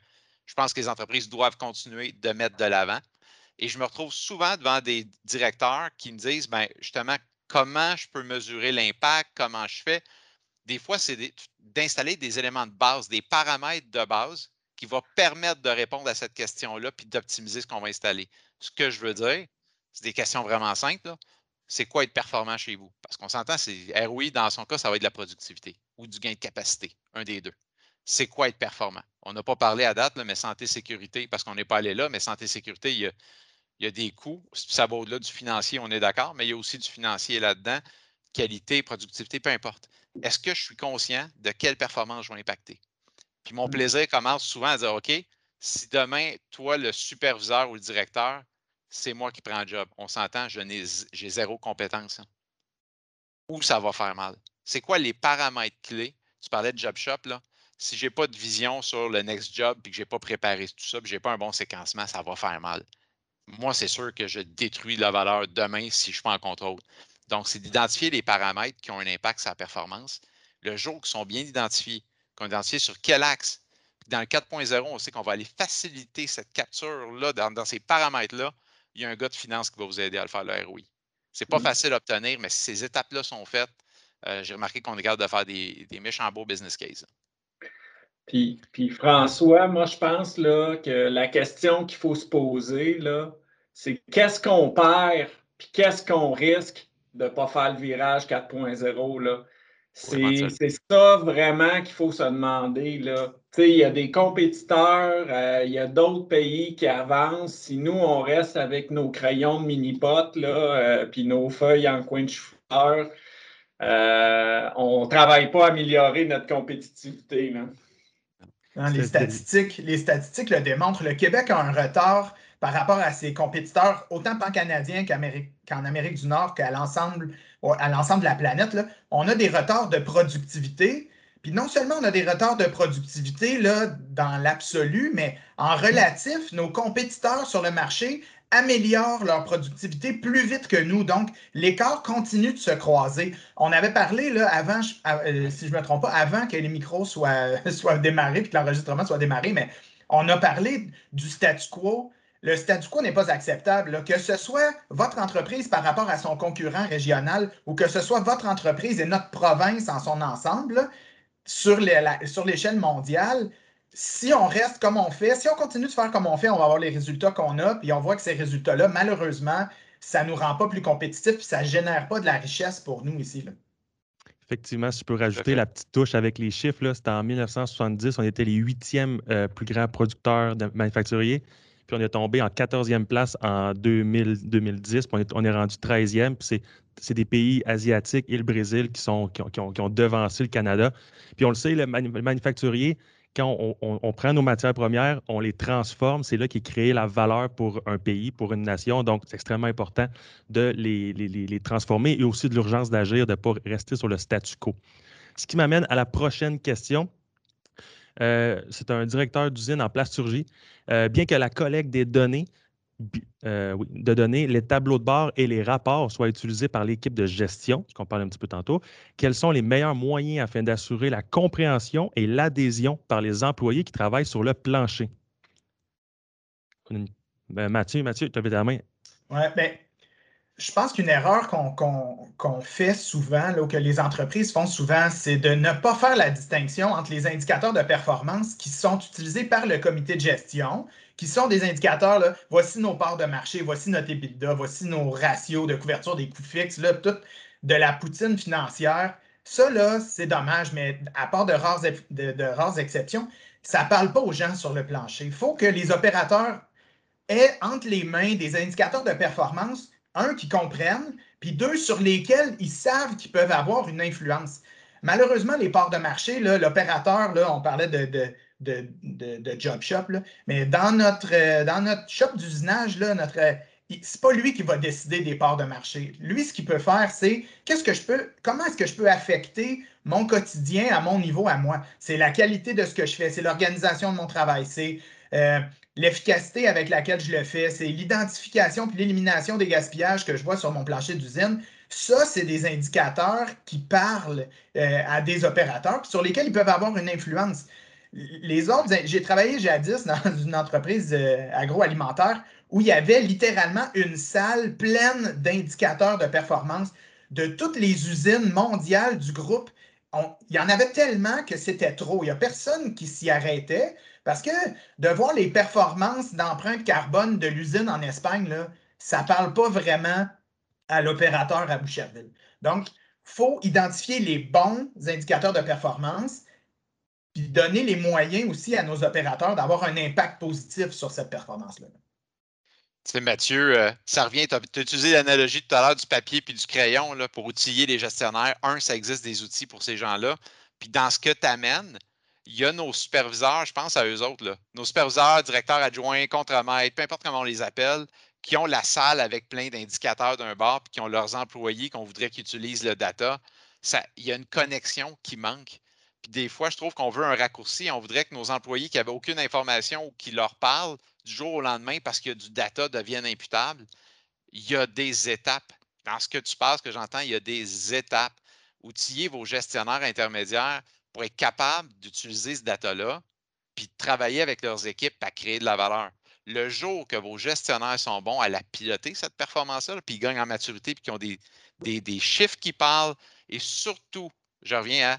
je pense que les entreprises doivent continuer de mettre de l'avant. Et je me retrouve souvent devant des directeurs qui me disent, ben, justement, comment je peux mesurer l'impact, comment je fais? Des fois, c'est d'installer des éléments de base, des paramètres de base qui vont permettre de répondre à cette question-là puis d'optimiser ce qu'on va installer. Ce que je veux dire, c'est des questions vraiment simples. C'est quoi être performant chez vous? Parce qu'on s'entend, c'est ROI, dans son cas, ça va être de la productivité ou du gain de capacité, un des deux. C'est quoi être performant? On n'a pas parlé à date, mais santé-sécurité, parce qu'on n'est pas allé là, mais santé-sécurité, il y a, des coûts. Ça va au-delà du financier, on est d'accord, mais il y a aussi du financier là-dedans. Qualité, productivité, peu importe. Est-ce que je suis conscient de quelle performance je vais impacter? Puis mon mmh. plaisir commence souvent à dire OK, si demain, toi, le superviseur ou le directeur, c'est moi qui prends le job. On s'entend, j'ai zéro compétence. Hein. Où ça va faire mal? C'est quoi les paramètres clés? Tu parlais de job shop, là. Si je n'ai pas de vision sur le next job et que je n'ai pas préparé tout ça, puis je n'ai pas un bon séquencement, ça va faire mal. Moi, c'est sûr que je détruis la valeur demain si je ne suis pas en contrôle. Donc, c'est d'identifier les paramètres qui ont un impact sur la performance. Le jour qu'ils sont bien identifiés, qu'on identifie sur quel axe. Dans le 4.0, on sait qu'on va aller faciliter cette capture-là dans ces paramètres-là il y a un gars de finance qui va vous aider à le faire, le ROI. C'est pas mmh. facile à obtenir, mais si ces étapes-là sont faites, euh, j'ai remarqué qu'on est capable de faire des, des méchants beaux business cases. Puis, puis, François, moi, je pense là, que la question qu'il faut se poser, là, c'est qu'est-ce qu'on perd, puis qu'est-ce qu'on risque de ne pas faire le virage 4.0. C'est ça vraiment qu'il faut se demander. Là. Il y a des compétiteurs, euh, il y a d'autres pays qui avancent. Si nous, on reste avec nos crayons de mini-pot, euh, puis nos feuilles en coin de chauffeur, euh, on ne travaille pas à améliorer notre compétitivité. Les, statistiques, les statistiques le démontrent. Le Québec a un retard par rapport à ses compétiteurs, autant pan-canadiens qu'en Amérique du Nord, qu'à l'ensemble à l'ensemble de la planète. On a des retards de productivité. Puis non seulement on a des retards de productivité là, dans l'absolu, mais en relatif, nos compétiteurs sur le marché améliorent leur productivité plus vite que nous. Donc, l'écart continue de se croiser. On avait parlé là, avant, euh, si je ne me trompe pas, avant que les micros soient, [laughs] soient démarrés et que l'enregistrement soit démarré, mais on a parlé du statu quo le statu quo n'est pas acceptable. Que ce soit votre entreprise par rapport à son concurrent régional ou que ce soit votre entreprise et notre province en son ensemble, sur l'échelle mondiale, si on reste comme on fait, si on continue de faire comme on fait, on va avoir les résultats qu'on a, puis on voit que ces résultats-là, malheureusement, ça ne nous rend pas plus compétitifs, puis ça ne génère pas de la richesse pour nous ici. Effectivement, si je peux rajouter la petite touche avec les chiffres, c'était en 1970, on était les huitièmes euh, plus grands producteurs de manufacturiers. Puis on est tombé en 14e place en 2010, puis on est, rendu 13e. Puis c'est des pays asiatiques et le Brésil qui, sont, qui, ont, devancé le Canada. Puis on le sait, le, manufacturier, quand on, prend nos matières premières, on les transforme. C'est là qu'est créée la valeur pour un pays, pour une nation. Donc, c'est extrêmement important de les, les transformer et aussi de l'urgence d'agir, de ne pas rester sur le statu quo. Ce qui m'amène à la prochaine question. Euh, c'est un directeur d'usine en plasturgie. Euh, bien que la collecte des données, euh, de données, les tableaux de bord et les rapports soient utilisés par l'équipe de gestion, qu'on parle un petit peu tantôt, quels sont les meilleurs moyens afin d'assurer la compréhension et l'adhésion par les employés qui travaillent sur le plancher? Ben, Mathieu, Mathieu, tu avais ta main. Oui, bien, je pense qu'une erreur qu'on fait souvent, ou que les entreprises font souvent, c'est de ne pas faire la distinction entre les indicateurs de performance qui sont utilisés par le comité de gestion, qui sont des indicateurs, là, voici nos parts de marché, voici notre EBITDA, voici nos ratios de couverture des coûts fixes, là, de la poutine financière. Ça, là, c'est dommage, mais à part de rares, de, rares exceptions, ça ne parle pas aux gens sur le plancher. Il faut que les opérateurs aient entre les mains des indicateurs de performance un, qui comprennent, puis deux, sur lesquels ils savent qu'ils peuvent avoir une influence. Malheureusement, les parts de marché, l'opérateur, on parlait de, job shop, mais dans notre, euh, dans notre shop d'usinage, notre c'est pas lui qui va décider des parts de marché. Lui, ce qu'il peut faire, c'est qu'est-ce que je peux, comment est-ce que je peux affecter mon quotidien à mon niveau, à moi? C'est la qualité de ce que je fais, c'est l'organisation de mon travail, c'est euh, l'efficacité avec laquelle je le fais, c'est l'identification puis l'élimination des gaspillages que je vois sur mon plancher d'usine. Ça, c'est des indicateurs qui parlent euh, à des opérateurs sur lesquels ils peuvent avoir une influence. Les autres, j'ai travaillé jadis dans [laughs] une entreprise euh, agroalimentaire où il y avait littéralement une salle pleine d'indicateurs de performance de toutes les usines mondiales du groupe. il y en avait tellement que c'était trop. Il n'y a personne qui s'y arrêtait parce que de voir les performances d'empreinte carbone de l'usine en Espagne, là, ça ne parle pas vraiment à l'opérateur à Boucherville. Donc, il faut identifier les bons indicateurs de performance puis donner les moyens aussi à nos opérateurs d'avoir un impact positif sur cette performance-là. Tu sais, Mathieu, euh, ça revient, tu as, utilisé l'analogie tout à l'heure du papier puis du crayon là, pour outiller les gestionnaires. Un, ça existe des outils pour ces gens-là. Puis dans ce que tu amènes, il y a nos superviseurs, je pense à eux autres, là, nos superviseurs, directeurs adjoints, contremaîtres, peu importe comment on les appelle, qui ont la salle avec plein d'indicateurs d'un bar, puis qui ont leurs employés qu'on voudrait qu'ils utilisent le data. Ça, il y a une connexion qui manque. Des fois, je trouve qu'on veut un raccourci. On voudrait que nos employés qui n'avaient aucune information ou qui leur parlent du jour au lendemain parce a du data deviennent imputables. Il y a des étapes. Dans ce que tu passes, que j'entends, il y a des étapes. Outiller vos gestionnaires intermédiaires pour être capables d'utiliser ce data-là, puis de travailler avec leurs équipes à créer de la valeur. Le jour que vos gestionnaires sont bons à la piloter, cette performance-là, puis ils gagnent en maturité, puis qu'ils ont des, des, des chiffres qui parlent, et surtout, je reviens à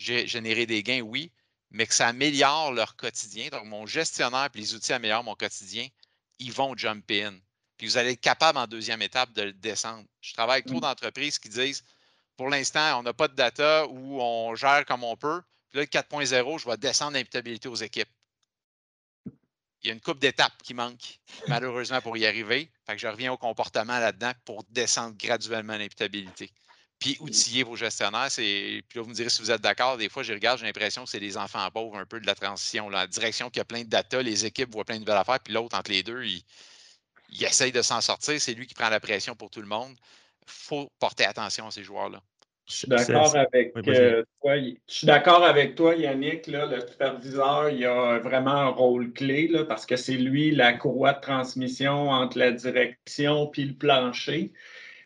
générer des gains, oui, mais que ça améliore leur quotidien. Donc, mon gestionnaire et les outils améliorent mon quotidien, ils vont jump in. Puis vous allez être capable en deuxième étape de le descendre. Je travaille avec trop d'entreprises qui disent pour l'instant, on n'a pas de data ou on gère comme on peut. Puis là, 4.0, je vais descendre l'imputabilité aux équipes. Il y a une coupe d'étapes qui manque, malheureusement, pour y arriver. Fait que je reviens au comportement là-dedans pour descendre graduellement l'imputabilité puis outiller vos gestionnaires. Puis là, vous me direz si vous êtes d'accord. Des fois, je regarde, j'ai l'impression que c'est les enfants pauvres un peu de la transition. La direction qui a plein de data, les équipes voient plein de nouvelles affaires, puis l'autre, entre les deux, il, il essaye de s'en sortir. C'est lui qui prend la pression pour tout le monde. Il faut porter attention à ces joueurs-là. Je suis d'accord avec euh, toi. Je suis d'accord avec toi, Yannick. Là, le superviseur, il a vraiment un rôle clé là, parce que c'est lui la courroie de transmission entre la direction et le plancher.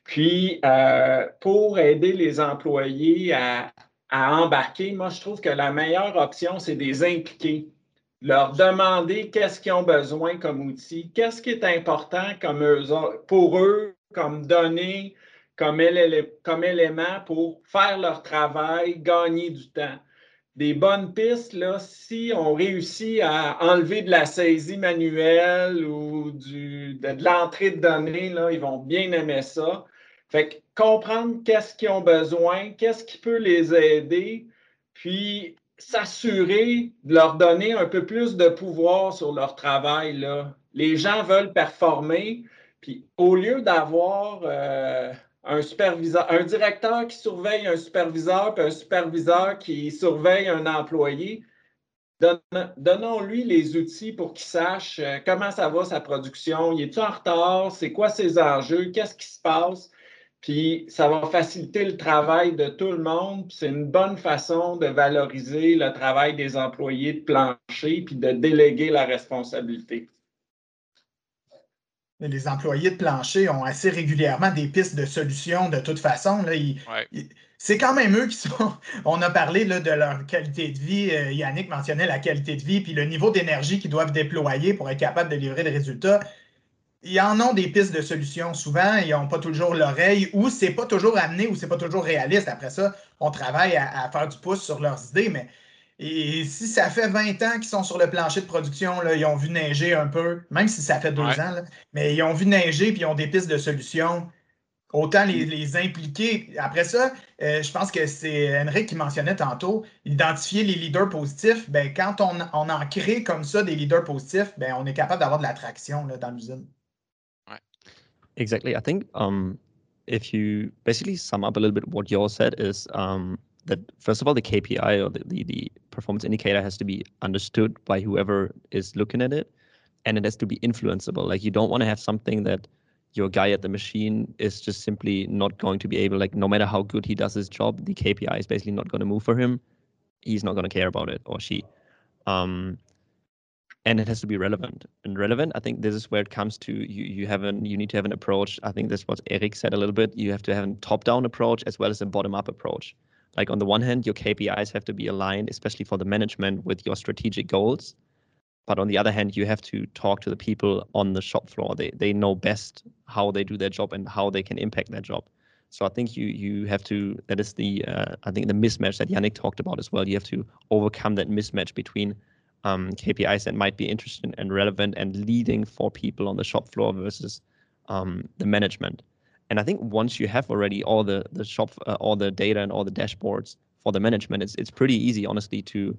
Puis, euh, pour aider les employés à, embarquer, moi, je trouve que la meilleure option, c'est de les impliquer. Leur demander qu'est-ce qu'ils ont besoin comme outil, qu'est-ce qui est important comme pour eux, comme données, comme, comme élément pour faire leur travail, gagner du temps des bonnes pistes, là, si on réussit à enlever de la saisie manuelle ou de, de l'entrée de données, là, ils vont bien aimer ça. Fait que comprendre qu'est-ce qu'ils ont besoin, qu'est-ce qui peut les aider, puis s'assurer de leur donner un peu plus de pouvoir sur leur travail. Là. Les gens veulent performer, puis au lieu d'avoir euh, un superviseur, un directeur qui surveille un superviseur, puis un superviseur qui surveille un employé, Donnons-lui les outils pour qu'il sache euh, comment ça va sa production. Il est-tu en retard? C'est quoi ses enjeux? Qu'est-ce qui se passe? Puis ça va faciliter le travail de tout le monde. C'est une bonne façon de valoriser le travail des employés de plancher puis de déléguer la responsabilité. Les employés de plancher ont assez régulièrement des pistes de solutions de toute façon. c'est quand même eux qui sont. [laughs] On a parlé de leur qualité de vie. Euh, Yannick mentionnait la qualité de vie, puis le niveau d'énergie qu'ils doivent déployer pour être capable de livrer des résultats ils en ont des pistes de solutions souvent, ils n'ont pas toujours l'oreille, ou c'est pas toujours amené, ou c'est pas toujours réaliste. Après ça, on travaille à, faire du pouce sur leurs idées, mais et si ça fait 20 ans qu'ils sont sur le plancher de production, là, ils ont vu neiger un peu, même si ça fait deux ans, mais ils ont vu neiger puis ils ont des pistes de solutions. Autant les, impliquer. Après ça, euh, je pense que c'est Henrik qui mentionnait tantôt, identifier les leaders positifs. Ben, quand on, on, en crée comme ça des leaders positifs, ben, on est capable d'avoir de l'attraction dans l'usine. Exactly. I think um, if you basically sum up a little bit what you all said is um, that first of all the KPI or the, the, the performance indicator has to be understood by whoever is looking at it, and it has to be influenceable. Like you don't want to have something that your guy at the machine is just simply not going to be able like no matter how good he does his job the kpi is basically not going to move for him he's not going to care about it or she um, and it has to be relevant and relevant i think this is where it comes to you you have an you need to have an approach i think that's what eric said a little bit you have to have a top down approach as well as a bottom up approach like on the one hand your kpis have to be aligned especially for the management with your strategic goals but on the other hand, you have to talk to the people on the shop floor. They they know best how they do their job and how they can impact their job. So I think you you have to that is the uh, I think the mismatch that Yannick talked about as well. You have to overcome that mismatch between um, KPIs that might be interesting and relevant and leading for people on the shop floor versus um, the management. And I think once you have already all the the shop uh, all the data and all the dashboards for the management, it's it's pretty easy, honestly, to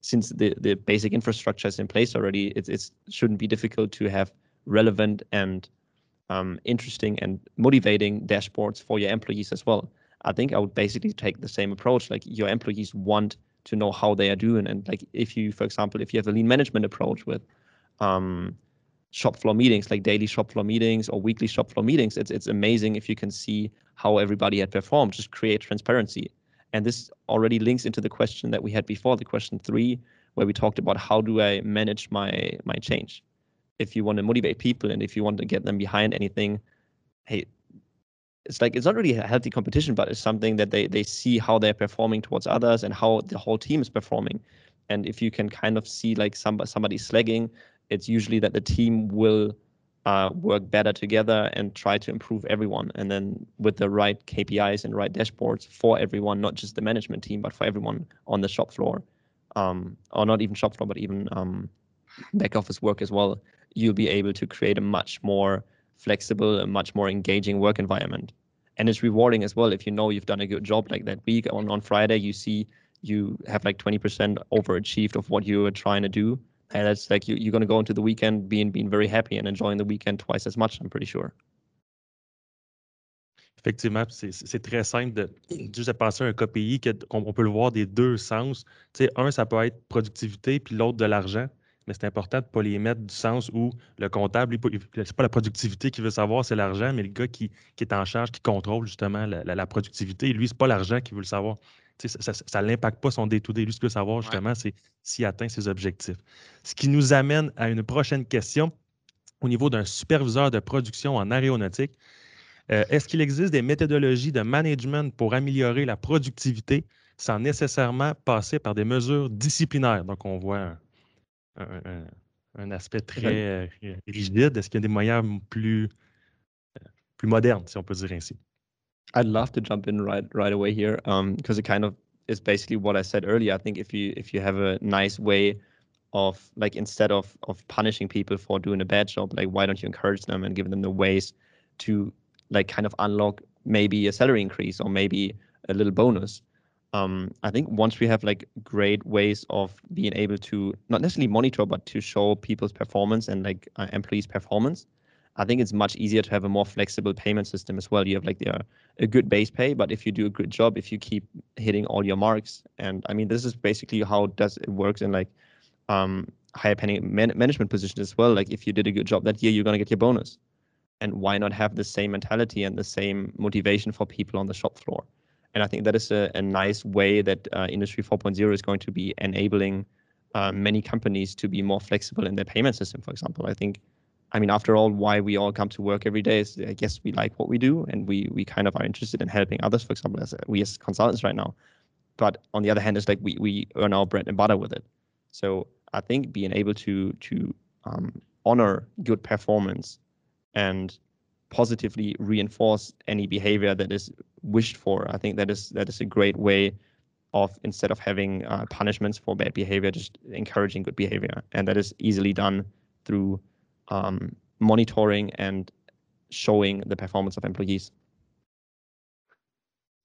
since the the basic infrastructure is in place already. It it's shouldn't be difficult to have relevant and um, interesting and motivating dashboards for your employees as well. I think I would basically take the same approach. Like your employees want to know how they are doing, and like if you, for example, if you have a lean management approach with um, shop floor meetings, like daily shop floor meetings or weekly shop floor meetings, it's it's amazing if you can see how everybody had performed. Just create transparency, and this already links into the question that we had before, the question three, where we talked about how do I manage my my change? If you want to motivate people and if you want to get them behind anything, hey, it's like it's not really a healthy competition, but it's something that they they see how they're performing towards others and how the whole team is performing. And if you can kind of see like somebody somebody slagging, it's usually that the team will uh, work better together and try to improve everyone. And then with the right KPIs and right dashboards for everyone, not just the management team, but for everyone on the shop floor, um, or not even shop floor, but even um, back office work as well, you'll be able to create a much more flexible, a much more engaging work environment. And it's rewarding as well if you know you've done a good job like that week on, on Friday, you see you have like 20% overachieved of what you were trying to do. And that's like you, you're going to go into the weekend being being very happy and enjoying the weekend twice as much, I'm pretty sure. Effectivement, c'est très simple de [clears throat] juste de penser à un KPI qu'on on peut le voir des deux sens. Tu sais, un, ça peut être productivité, puis l'autre de l'argent mais c'est important de ne pas les mettre du sens où le comptable, c'est pas la productivité qu'il veut savoir, c'est l'argent, mais le gars qui, est en charge, qui contrôle justement la, productivité, lui, c'est pas l'argent qu'il veut le savoir. ça ne l'impacte pas son day-to-day. Lui, ce qu'il veut savoir, justement, c'est s'il atteint ses objectifs. Ce qui nous amène à une prochaine question au niveau d'un superviseur de production en aéronautique. Euh, est-ce qu'il existe des méthodologies de management pour améliorer la productivité sans nécessairement passer par des mesures disciplinaires? Donc, on voit un, un, aspect très euh, rigide? Est-ce qu'il y a des moyens plus, euh, plus modernes, si on peut dire ainsi? I'd love to jump in right right away here, um, because it kind of is basically what I said earlier. I think if you if you have a nice way of like instead of of punishing people for doing a bad job, like why don't you encourage them and give them the ways to like kind of unlock maybe a salary increase or maybe a little bonus um, I think once we have like great ways of being able to not necessarily monitor, but to show people's performance and like uh, employees' performance, I think it's much easier to have a more flexible payment system as well. You have like the, uh, a good base pay, but if you do a good job, if you keep hitting all your marks, and I mean this is basically how does it works in like um, higher paying man- management positions as well. Like if you did a good job that year, you're gonna get your bonus, and why not have the same mentality and the same motivation for people on the shop floor? And I think that is a, a nice way that uh, Industry 4.0 is going to be enabling uh, many companies to be more flexible in their payment system, for example. I think, I mean, after all, why we all come to work every day is I guess we like what we do and we we kind of are interested in helping others, for example, as we as consultants right now. But on the other hand, it's like we, we earn our bread and butter with it. So I think being able to to um, honor good performance and positively reinforce any behavior that is wished for. I think that is that is a great way of instead of having uh, punishments for bad behavior, just encouraging good behavior, and that is easily done through um, monitoring and showing the performance of employees.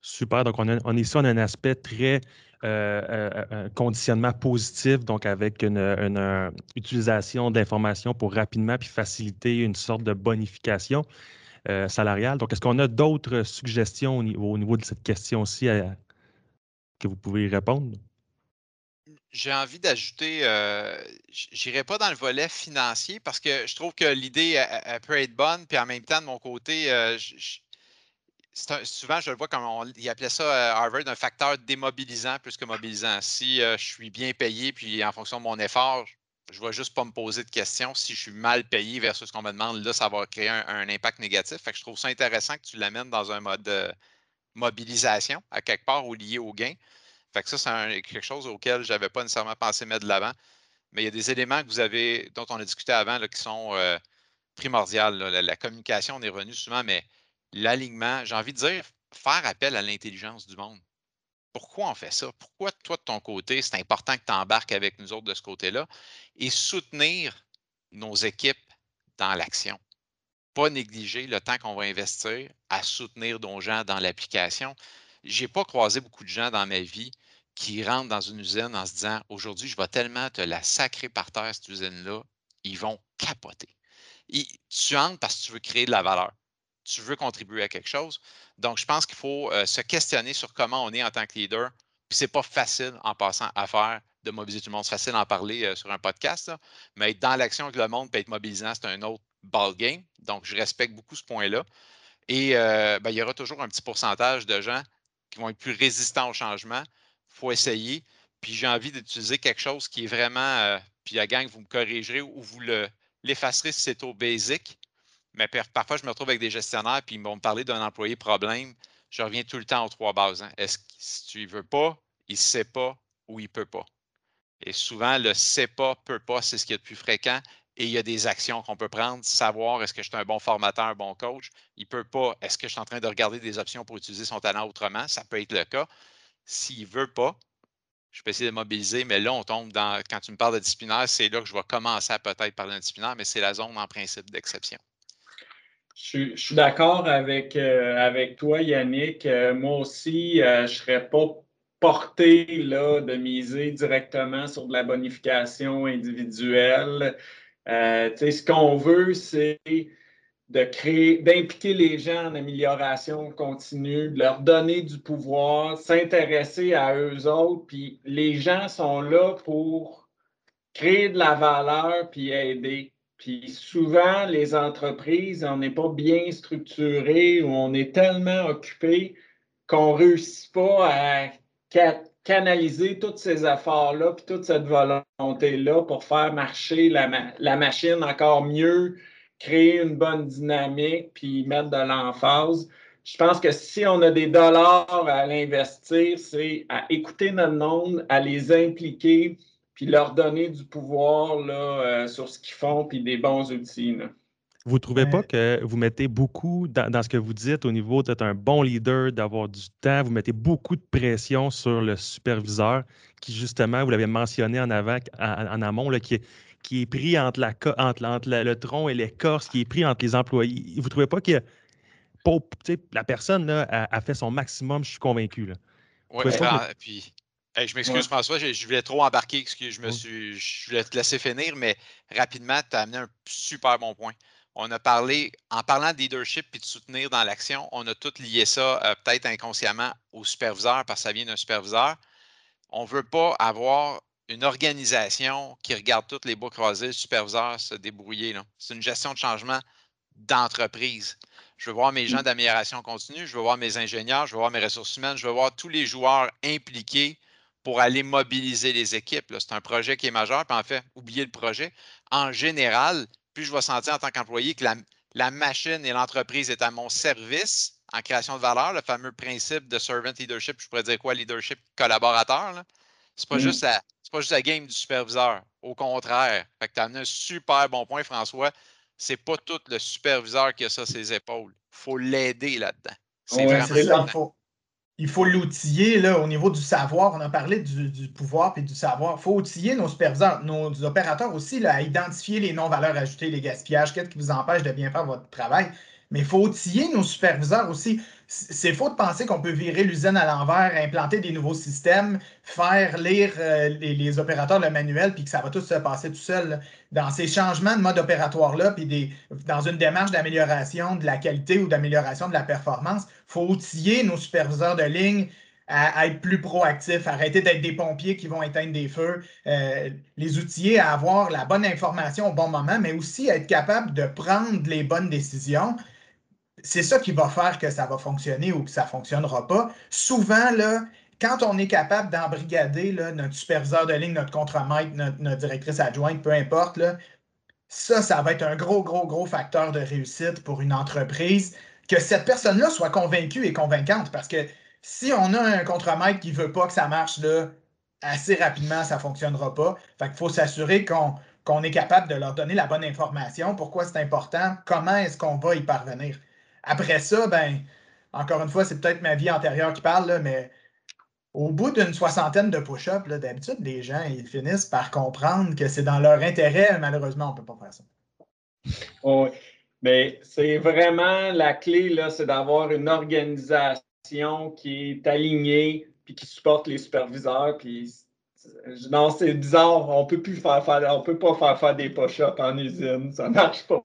Super. Donc, on, a, on est ici, on a un aspect très euh, euh, un conditionnement positif, donc avec une, une, une utilisation d'informations pour rapidement puis faciliter une sorte de bonification. Euh. Donc, est-ce qu'on a d'autres suggestions au niveau, de cette question-ci que vous pouvez répondre? J'ai envie d'ajouter, euh, j'irai pas dans le volet financier parce que je trouve que l'idée peut être bonne, puis en même temps, de mon côté, euh, souvent je le vois comme on appelait ça à Harvard un facteur démobilisant plus que mobilisant. Si je suis bien payé, puis en fonction de mon effort, je ne vais juste pas me poser de questions. Si je suis mal payé versus ce qu'on me demande, là, ça va créer un, impact négatif. Fait que je trouve ça intéressant que tu l'amènes dans un mode de mobilisation, à quelque part, ou lié au gain. Fait que ça, c'est quelque chose auquel je n'avais pas nécessairement pensé mettre de l'avant. mais il y a des éléments que vous avez, dont on a discuté avant qui sont euh, primordiaux. La, communication, on est revenu souvent, mais l'alignement, j'ai envie de dire, faire appel à l'intelligence du monde. Pourquoi on fait ça? Pourquoi toi, de ton côté, c'est important que tu embarques avec nous autres de ce côté-là et soutenir nos équipes dans l'action? Pas négliger le temps qu'on va investir à soutenir nos gens dans l'application. Je n'ai pas croisé beaucoup de gens dans ma vie qui rentrent dans une usine en se disant aujourd'hui, je vais tellement te la sacrer par terre, cette usine-là, ils vont capoter. tu entres parce que tu veux créer de la valeur. Tu veux contribuer à quelque chose. Donc, je pense qu'il faut euh, se questionner sur comment on est en tant que leader. Puis, c'est pas facile en passant à faire de mobiliser tout le monde. C'est facile d'en parler euh, sur un podcast, mais être dans l'action avec le monde peut être mobilisant, c'est un autre ball game. Donc, je respecte beaucoup ce point-là. Et euh, ben, il y aura toujours un petit pourcentage de gens qui vont être plus résistants au changement faut essayer. Puis j'ai envie d'utiliser quelque chose qui est vraiment, puis la gang, vous me corrigerez ou vous l'effacerez si c'est au basic. Mais parfois, je me retrouve avec des gestionnaires, puis ils vont me parler d'un employé problème. Je reviens tout le temps aux trois bases. Hein. Est-ce que si tu ne veux pas, il ne sait pas ou il ne peut pas. Et souvent, le sait pas, peut pas, c'est ce qui est le plus fréquent. Et il y a des actions qu'on peut prendre, savoir est-ce que je suis un bon formateur, un bon coach. Il ne peut pas, est-ce que je suis en train de regarder des options pour utiliser son talent autrement? Ça peut être le cas. S'il ne veut pas, je peux essayer de mobiliser, mais là, on tombe dans, quand tu me parles de disciplinaire, c'est là que je vais commencer à peut-être parler d'un disciplinaire, mais c'est la zone en principe d'exception. Je, suis d'accord avec, euh, avec toi, Yannick. Euh, moi aussi, euh, je ne serais pas porté là, de miser directement sur de la bonification individuelle. ce qu'on veut, c'est de créer, d'impliquer les gens en amélioration continue, de leur donner du pouvoir, s'intéresser à eux autres. Puis les gens sont là pour créer de la valeur puis aider. Puis souvent, les entreprises, on n'est pas bien structuré ou on est tellement occupé qu'on ne réussit pas à canaliser tous ces efforts-là puis toute cette volonté-là pour faire marcher la, la machine encore mieux, créer une bonne dynamique puis mettre de l'emphase. Je pense que si on a des dollars à l'investir, c'est à écouter notre monde, à les impliquer, puis leur donner du pouvoir là, euh, sur ce qu'ils font, puis des bons outils. Vous ne trouvez pas que vous mettez beaucoup dans, ce que vous dites au niveau d'être un bon leader, d'avoir du temps, vous mettez beaucoup de pression sur le superviseur qui, justement, vous l'avez mentionné en avant, en, amont, là, qui, est, qui est pris entre, la, entre, le tronc et l'écorce, qui est pris entre les employés. Vous ne trouvez pas que la personne là, a, fait son maximum, je suis convaincu. Oui, puis je m'excuse, François, je, voulais trop embarquer, que je me suis. Je voulais te laisser finir, mais rapidement, tu as amené un super bon point. On a parlé, en parlant de leadership et de soutenir dans l'action, on a tout lié ça euh, peut-être inconsciemment au superviseur parce que ça vient d'un superviseur. On ne veut pas avoir une organisation qui regarde toutes les bouts croisés, le superviseur se débrouiller. C'est une gestion de changement d'entreprise. Je veux voir mes gens mmh. d'amélioration continue, je veux voir mes ingénieurs, je veux voir mes ressources humaines, je veux voir tous les joueurs impliqués pour aller mobiliser les équipes. C'est un projet qui est majeur. Puis en fait, oubliez le projet. En général, plus je vais sentir en tant qu'employé que la, machine et l'entreprise est à mon service en création de valeur, le fameux principe de servant leadership, je pourrais dire quoi, leadership collaborateur. C'est pas, juste la, pas juste la game du superviseur. Au contraire. Fait que tu as amené un super bon point, François. C'est pas tout le superviseur qui a ça ses épaules. Il faut l'aider là-dedans. C'est vraiment il faut l'outiller là, au niveau du savoir. On a parlé du, pouvoir et du savoir. Il faut outiller nos superviseurs, nos opérateurs aussi là, à identifier les non-valeurs ajoutées, les gaspillages, qu'est-ce qui vous empêche de bien faire votre travail. Mais il faut outiller nos superviseurs aussi. C'est faux de penser qu'on peut virer l'usine à l'envers, implanter des nouveaux systèmes, faire lire euh, les, opérateurs le manuel, puis que ça va tout se passer tout seul. Dans ces changements de mode opératoire-là, puis dans une démarche d'amélioration de la qualité ou d'amélioration de la performance, il faut outiller nos superviseurs de ligne à, être plus proactifs, arrêter d'être des pompiers qui vont éteindre des feux, euh, les outiller à avoir la bonne information au bon moment, mais aussi être capable de prendre les bonnes décisions c'est ça qui va faire que ça va fonctionner ou que ça ne fonctionnera pas. Souvent, là, quand on est capable d'embrigader notre superviseur de ligne, notre contremaître, notre, directrice adjointe, peu importe, là, ça, ça va être un gros, gros, gros facteur de réussite pour une entreprise. Que cette personne-là soit convaincue et convaincante. Parce que si on a un contremaître qui ne veut pas que ça marche, là, assez rapidement, ça ne fonctionnera pas. Fait qu'il faut s'assurer qu'on est capable de leur donner la bonne information, pourquoi c'est important, comment est-ce qu'on va y parvenir? Après ça, ben, encore une fois, c'est peut-être ma vie antérieure qui parle, mais au bout d'une soixantaine de push-ups, d'habitude, les gens ils finissent par comprendre que c'est dans leur intérêt. Malheureusement, on ne peut pas faire ça. Oui, mais c'est vraiment la clé, c'est d'avoir une organisation qui est alignée puis qui supporte les superviseurs. Puis non, c'est bizarre. On peut plus faire, faire on peut pas faire faire des push-ups en usine. Ça marche pas.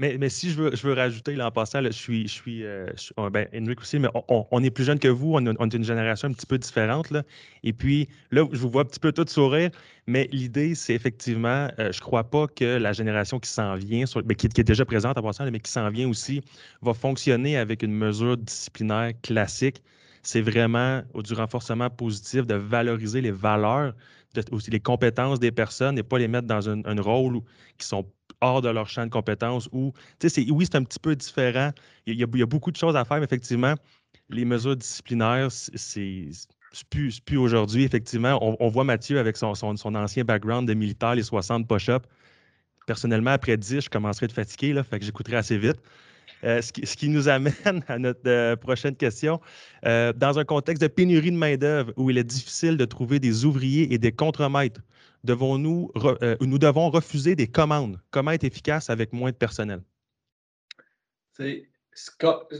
Mais, mais, si je veux, je veux rajouter, là, en passant, je suis, je suis, euh, oh, ben, Henrik aussi, mais on, est plus jeune que vous, on, est une génération un petit peu différente. Là. Et puis, là, je vous vois un petit peu tout sourire, mais l'idée, c'est effectivement, euh, je ne crois pas que la génération qui s'en vient, ben, qui, est déjà présente en passant, mais qui s'en vient aussi, va fonctionner avec une mesure disciplinaire classique. C'est vraiment du renforcement positif, de valoriser les valeurs, aussi les compétences des personnes et pas les mettre dans un, un rôle qui sont hors de leur champ de compétences ou, tu sais, oui, c'est un petit peu différent. Il y, a, beaucoup de choses à faire, mais effectivement, les mesures disciplinaires, c'est plus, aujourd'hui, effectivement. On, voit Mathieu avec son, son, ancien background de militaire, les 60 push-ups. Personnellement, après 10, je commencerai à être fatigué, là, fait que j'écouterai assez vite. Euh, ce, qui, nous [laughs] amène à notre euh, prochaine question. Euh, dans un contexte de pénurie de main-d'œuvre où il est difficile de trouver des ouvriers et des contremaîtres, devons-nous, nous devons refuser des commandes? Comment être efficace avec moins de personnel?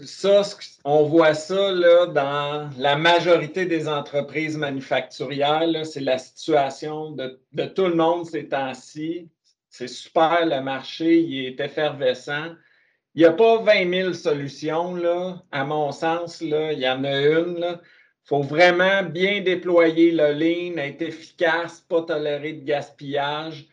Ça, on voit ça là, dans la majorité des entreprises manufacturières. C'est la situation de, tout le monde ces temps-ci. C'est super, le marché il est effervescent. Il n'y a pas 20 000 solutions, là, à mon sens. Il y en a une. Faut vraiment bien déployer le lean, être efficace, pas tolérer de gaspillage,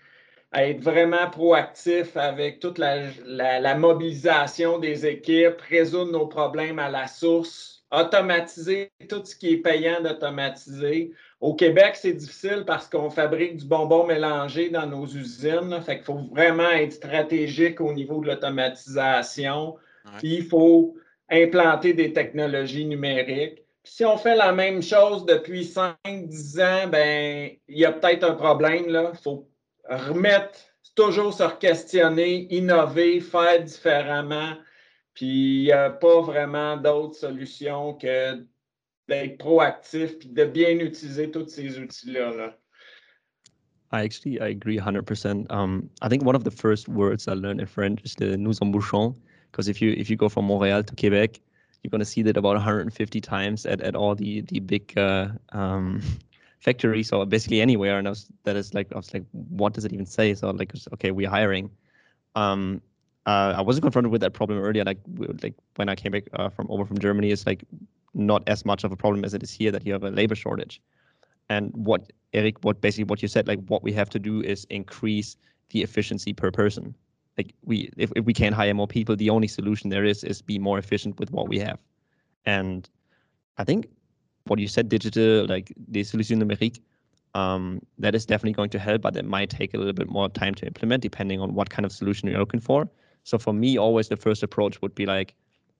être vraiment proactif avec toute la mobilisation des équipes, résoudre nos problèmes à la source, automatiser tout ce qui est payant d'automatiser. Au Québec, c'est difficile parce qu'on fabrique du bonbon mélangé dans nos usines. fait qu'il faut vraiment être stratégique au niveau de l'automatisation. Puis il faut implanter des technologies numériques. Si on fait la même chose depuis 5-10 ans, ben il y a peut-être un problème. Il faut remettre, toujours se questionner, innover, faire différemment. Puis il n'y a pas vraiment d'autres solutions que d'être proactif puis de bien utiliser tous ces outils-là. Là. I actually I agree 100%. Um, I think one of the first words I learned in French is the nous embauchons. Because if you if you go from Montreal to Quebec, you're going to see that about 150 times at, at all the the big uh, um, [laughs] factories or basically anywhere. And I was, that is like I was like, what does it even say? So like, okay, we're hiring. Um, uh, I wasn't confronted with that problem earlier. Like like when I came back uh, from over from Germany, it's like not as much of a problem as it is here that you have a labor shortage. And what Eric, what basically what you said, like what we have to do is increase the efficiency per person. Like we, if, if we can't hire more people, the only solution there is is be more efficient with what we have. And I think what you said, digital, like the solution numérique, um, that is definitely going to help, but it might take a little bit more time to implement depending on what kind of solution you're looking for. So for me, always the first approach would be like,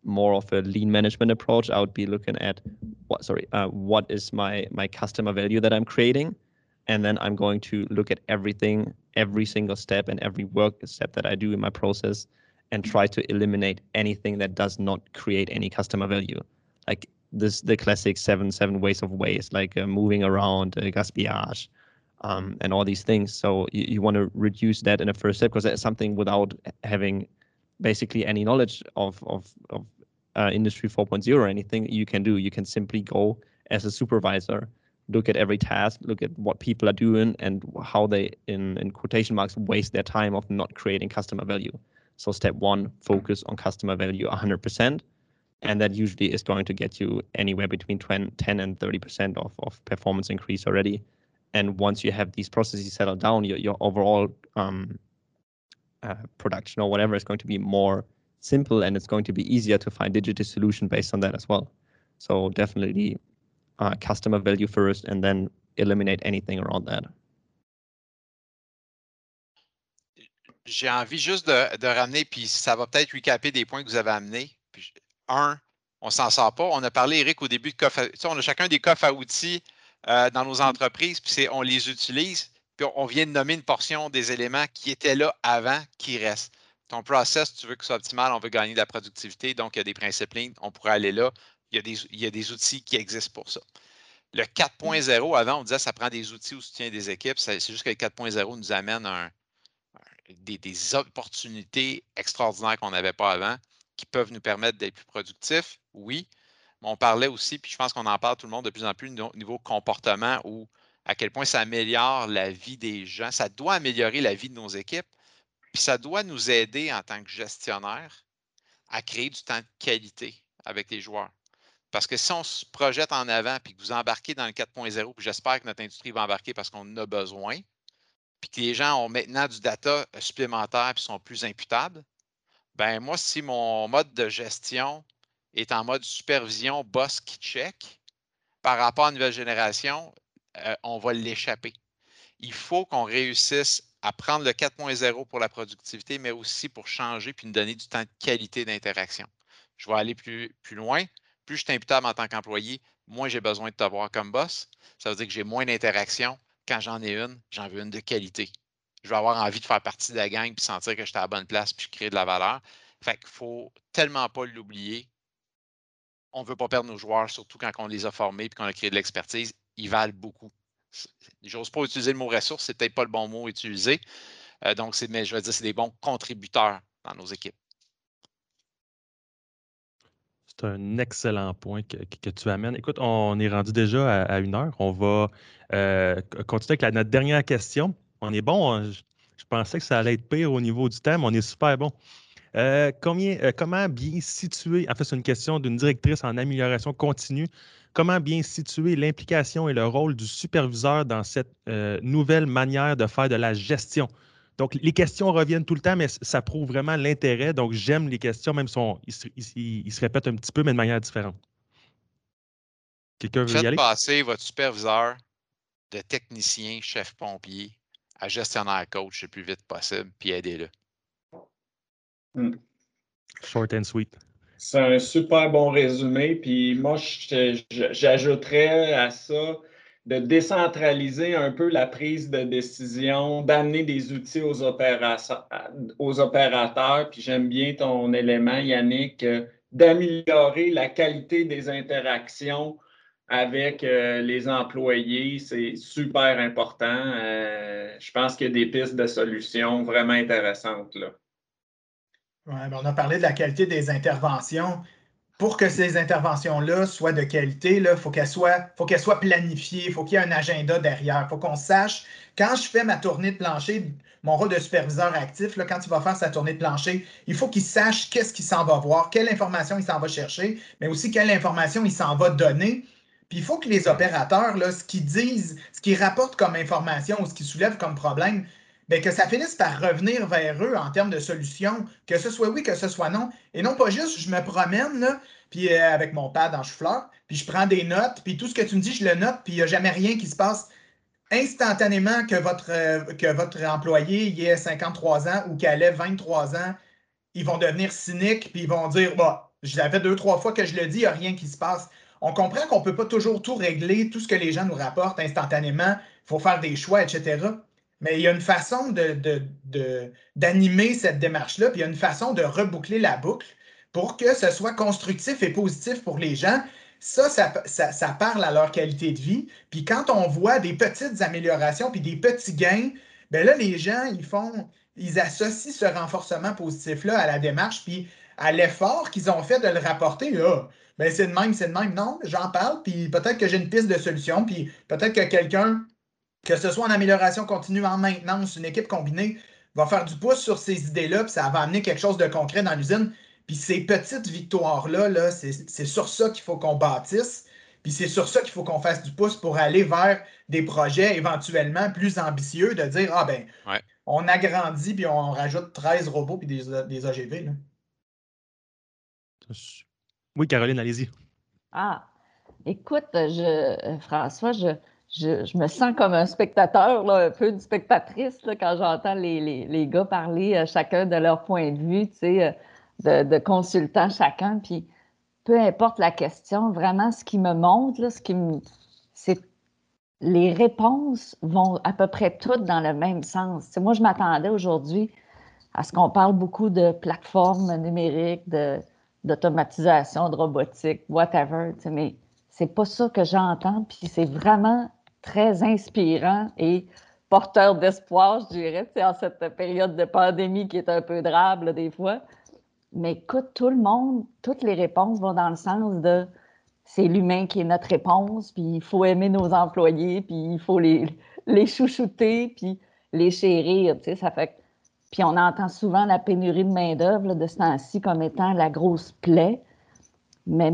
more of a lean management approach, I would be looking at what sorry, uh, what is my my customer value that I'm creating, and then I'm going to look at everything, every single step, and every work step that I do in my process, and try to eliminate anything that does not create any customer value. Like this, the classic seven seven ways of waste, like uh, moving around, uh, gaspillage, um, and all these things. So you, you want to reduce that in a first step because that's something without having basically any knowledge of of, of uh, Industry 4.0 or anything, you can do. You can simply go as a supervisor, look at every task, look at what people are doing and how they, in, in quotation marks, waste their time of not creating customer value. So step one, focus on customer value 100%. And that usually is going to get you anywhere between 10 and 30% of, of performance increase already. And once you have these processes settled down, your, your overall um, uh, production or whatever is going to be more simple and it's going to be easier to find digital solution based on that as well. So definitely uh, customer value first and then eliminate anything around that. J'ai envie juste de, de, ramener, puis ça va peut-être recaper des points que vous avez amenés. un, on s'en sort pas. On a parlé, Eric, au début de coffre à, on a chacun des coffres à outils euh, dans nos entreprises, puis on les utilise, puis on vient de nommer une portion des éléments qui étaient là avant qui restent. Ton process, tu veux que ce soit optimal, on veut gagner de la productivité, donc il y a des principes lignes, on pourrait aller là. Il y, a des, il y a des outils qui existent pour ça. Le 4.0, avant, on disait que ça prend des outils au soutien des équipes. C'est juste que le 4.0 nous amène des, opportunités extraordinaires qu'on n'avait pas avant qui peuvent nous permettre d'être plus productifs, oui. Mais on parlait aussi, puis je pense qu'on en parle tout le monde de plus en plus au niveau comportement ou à quel point ça améliore la vie des gens. Ça doit améliorer la vie de nos équipes, puis ça doit nous aider en tant que gestionnaire à créer du temps de qualité avec les joueurs. Parce que si on se projette en avant puis que vous embarquez dans le 4.0, puis j'espère que notre industrie va embarquer parce qu'on en a besoin, puis que les gens ont maintenant du data euh, supplémentaire et sont plus imputables, ben moi, si mon mode de gestion est en mode supervision boss qui check, par rapport à nouvelle génération, euh, on va l'échapper. Il faut qu'on réussisse à prendre le 4.0 pour la productivité, mais aussi pour changer puis nous donner du temps de qualité d'interaction. Je vais aller plus, plus loin plus je suis imputable en tant qu'employé, moins j'ai besoin de t'avoir comme boss. Ça veut dire que j'ai moins d'interactions. Quand j'en ai une, j'en veux une de qualité. Je vais avoir envie de faire partie de la gang puis sentir que j'étais à la bonne place puis créer de la valeur. Fait qu'il faut tellement pas l'oublier. On ne veut pas perdre nos joueurs, surtout quand on les a formés et qu'on a créé de l'expertise. Ils valent beaucoup. J'ose pas utiliser le mot ressource, c'est peut-être pas le bon mot utilisé. Euh, donc, mais je veux dire, c'est des bons contributeurs dans nos équipes. C'est un excellent point que, tu amènes. Écoute, on est rendu déjà à, une heure. On va euh, continuer avec notre dernière question. On est bon. Hein? Je, pensais que ça allait être pire au niveau du thème. On est super bon. Euh, euh, comment bien situer, en fait, c'est une question d'une directrice en amélioration continue, comment bien situer l'implication et le rôle du superviseur dans cette nouvelle manière de faire de la gestion? Donc, les questions reviennent tout le temps, mais ça prouve vraiment l'intérêt. Donc, j'aime les questions, même si ils, se, répètent un petit peu, mais de manière différente. Quelqu'un veut y aller? passer votre superviseur de technicien, chef pompier, à gestionnaire coach le plus vite possible, puis aidez-le. Hmm. Short and sweet. C'est un super bon résumé. Puis moi, j'ajouterais à ça de décentraliser un peu la prise de décision, d'amener des outils aux, opérateurs. Puis j'aime bien ton élément, Yannick, euh, d'améliorer la qualité des interactions avec euh, les employés. C'est super important. Euh, je pense qu'il y a des pistes de solutions vraiment intéressantes. Là. Ben, on a parlé de la qualité des interventions pour que ces interventions-là soient de qualité, il faut qu'elles soient, faut qu'elles soient planifiées, il faut qu'il y ait un agenda derrière, il faut qu'on sache, quand je fais ma tournée de plancher, mon rôle de superviseur actif, quand il va faire sa tournée de plancher, il faut qu'il sache qu'est-ce qu'il s'en va voir, quelle information il s'en va chercher, mais aussi quelle information il s'en va donner. Puis il faut que les opérateurs, ce qu'ils disent, ce qu'ils rapportent comme information ou ce qu'ils soulèvent comme problème, que ça finisse par revenir vers eux en termes de solutions, que ce soit oui, que ce soit non. Et non pas juste, je me promène, puis euh, avec mon pad en chou-fleur, puis je prends des notes, puis tout ce que tu me dis, je le note, puis il n'y a jamais rien qui se passe instantanément que votre, euh, que votre employé il ait 53 ans ou qu'elle ait 23 ans. Ils vont devenir cyniques, puis ils vont dire bah, je l'avais deux, trois fois que je le dis, il n'y a rien qui se passe. On comprend qu'on ne peut pas toujours tout régler, tout ce que les gens nous rapportent instantanément. Il faut faire des choix, etc. Mais il y a une façon d'animer cette démarche-là, puis il y a une façon de reboucler la boucle pour que ce soit constructif et positif pour les gens. Ça, ça, parle à leur qualité de vie. Puis quand on voit des petites améliorations puis des petits gains, bien là, les gens, ils font, ils associent ce renforcement positif-là à la démarche, puis à l'effort qu'ils ont fait de le rapporter. Là, ben c'est de même, c'est de même. Non, j'en parle, puis peut-être que j'ai une piste de solution, puis peut-être que quelqu'un que ce soit en amélioration continue, en maintenance, une équipe combinée, va faire du pouce sur ces idées-là, puis ça va amener quelque chose de concret dans l'usine. Puis ces petites victoires-là, -là, c'est sur ça qu'il faut qu'on bâtisse. Puis c'est sur ça qu'il faut qu'on fasse du pouce pour aller vers des projets éventuellement plus ambitieux, de dire Ah ben, on agrandit puis on rajoute 13 robots puis des, des AGV. Là. Oui, Caroline, allez-y. Ah, écoute, je, François, je, je, me sens comme un spectateur, un peu une spectatrice quand j'entends les, gars parler euh, chacun de leur point de vue, euh, de, de consultant chacun. Puis peu importe la question, vraiment, ce qui me montre, ce qui me, c'est les réponses vont à peu près toutes dans le même sens. moi, je m'attendais aujourd'hui à ce qu'on parle beaucoup de plateformes numériques, d'automatisation, de, robotique, whatever. Mais c'est pas ça que j'entends. Puis c'est vraiment très inspirant et porteur d'espoir, je dirais, en cette période de pandémie qui est un peu drable des fois. Mais écoute, tout le monde, toutes les réponses vont dans le sens de c'est l'humain qui est notre réponse, puis il faut aimer nos employés, puis il faut les, les chouchouter, puis les chérir, tu sais, ça fait Puis on entend souvent la pénurie de main-d'œuvre de ce temps-ci comme étant la grosse plaie, mais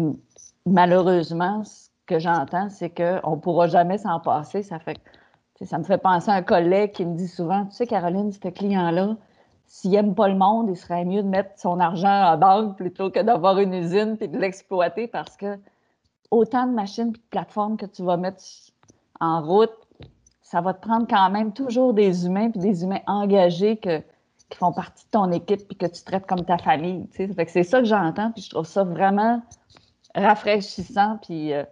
malheureusement, ce que j'entends, c'est qu'on ne pourra jamais s'en passer. Ça fait ça me fait penser à un collègue qui me dit souvent, tu sais, Caroline, ce client-là, s'il n'aime pas le monde, il serait mieux de mettre son argent en banque plutôt que d'avoir une usine et de l'exploiter parce que autant de machines et de plateformes que tu vas mettre en route, ça va te prendre quand même toujours des humains puis des humains engagés qui font partie de ton équipe puis que tu traites comme ta famille. c'est ça que j'entends puis je trouve ça vraiment rafraîchissant puis euh,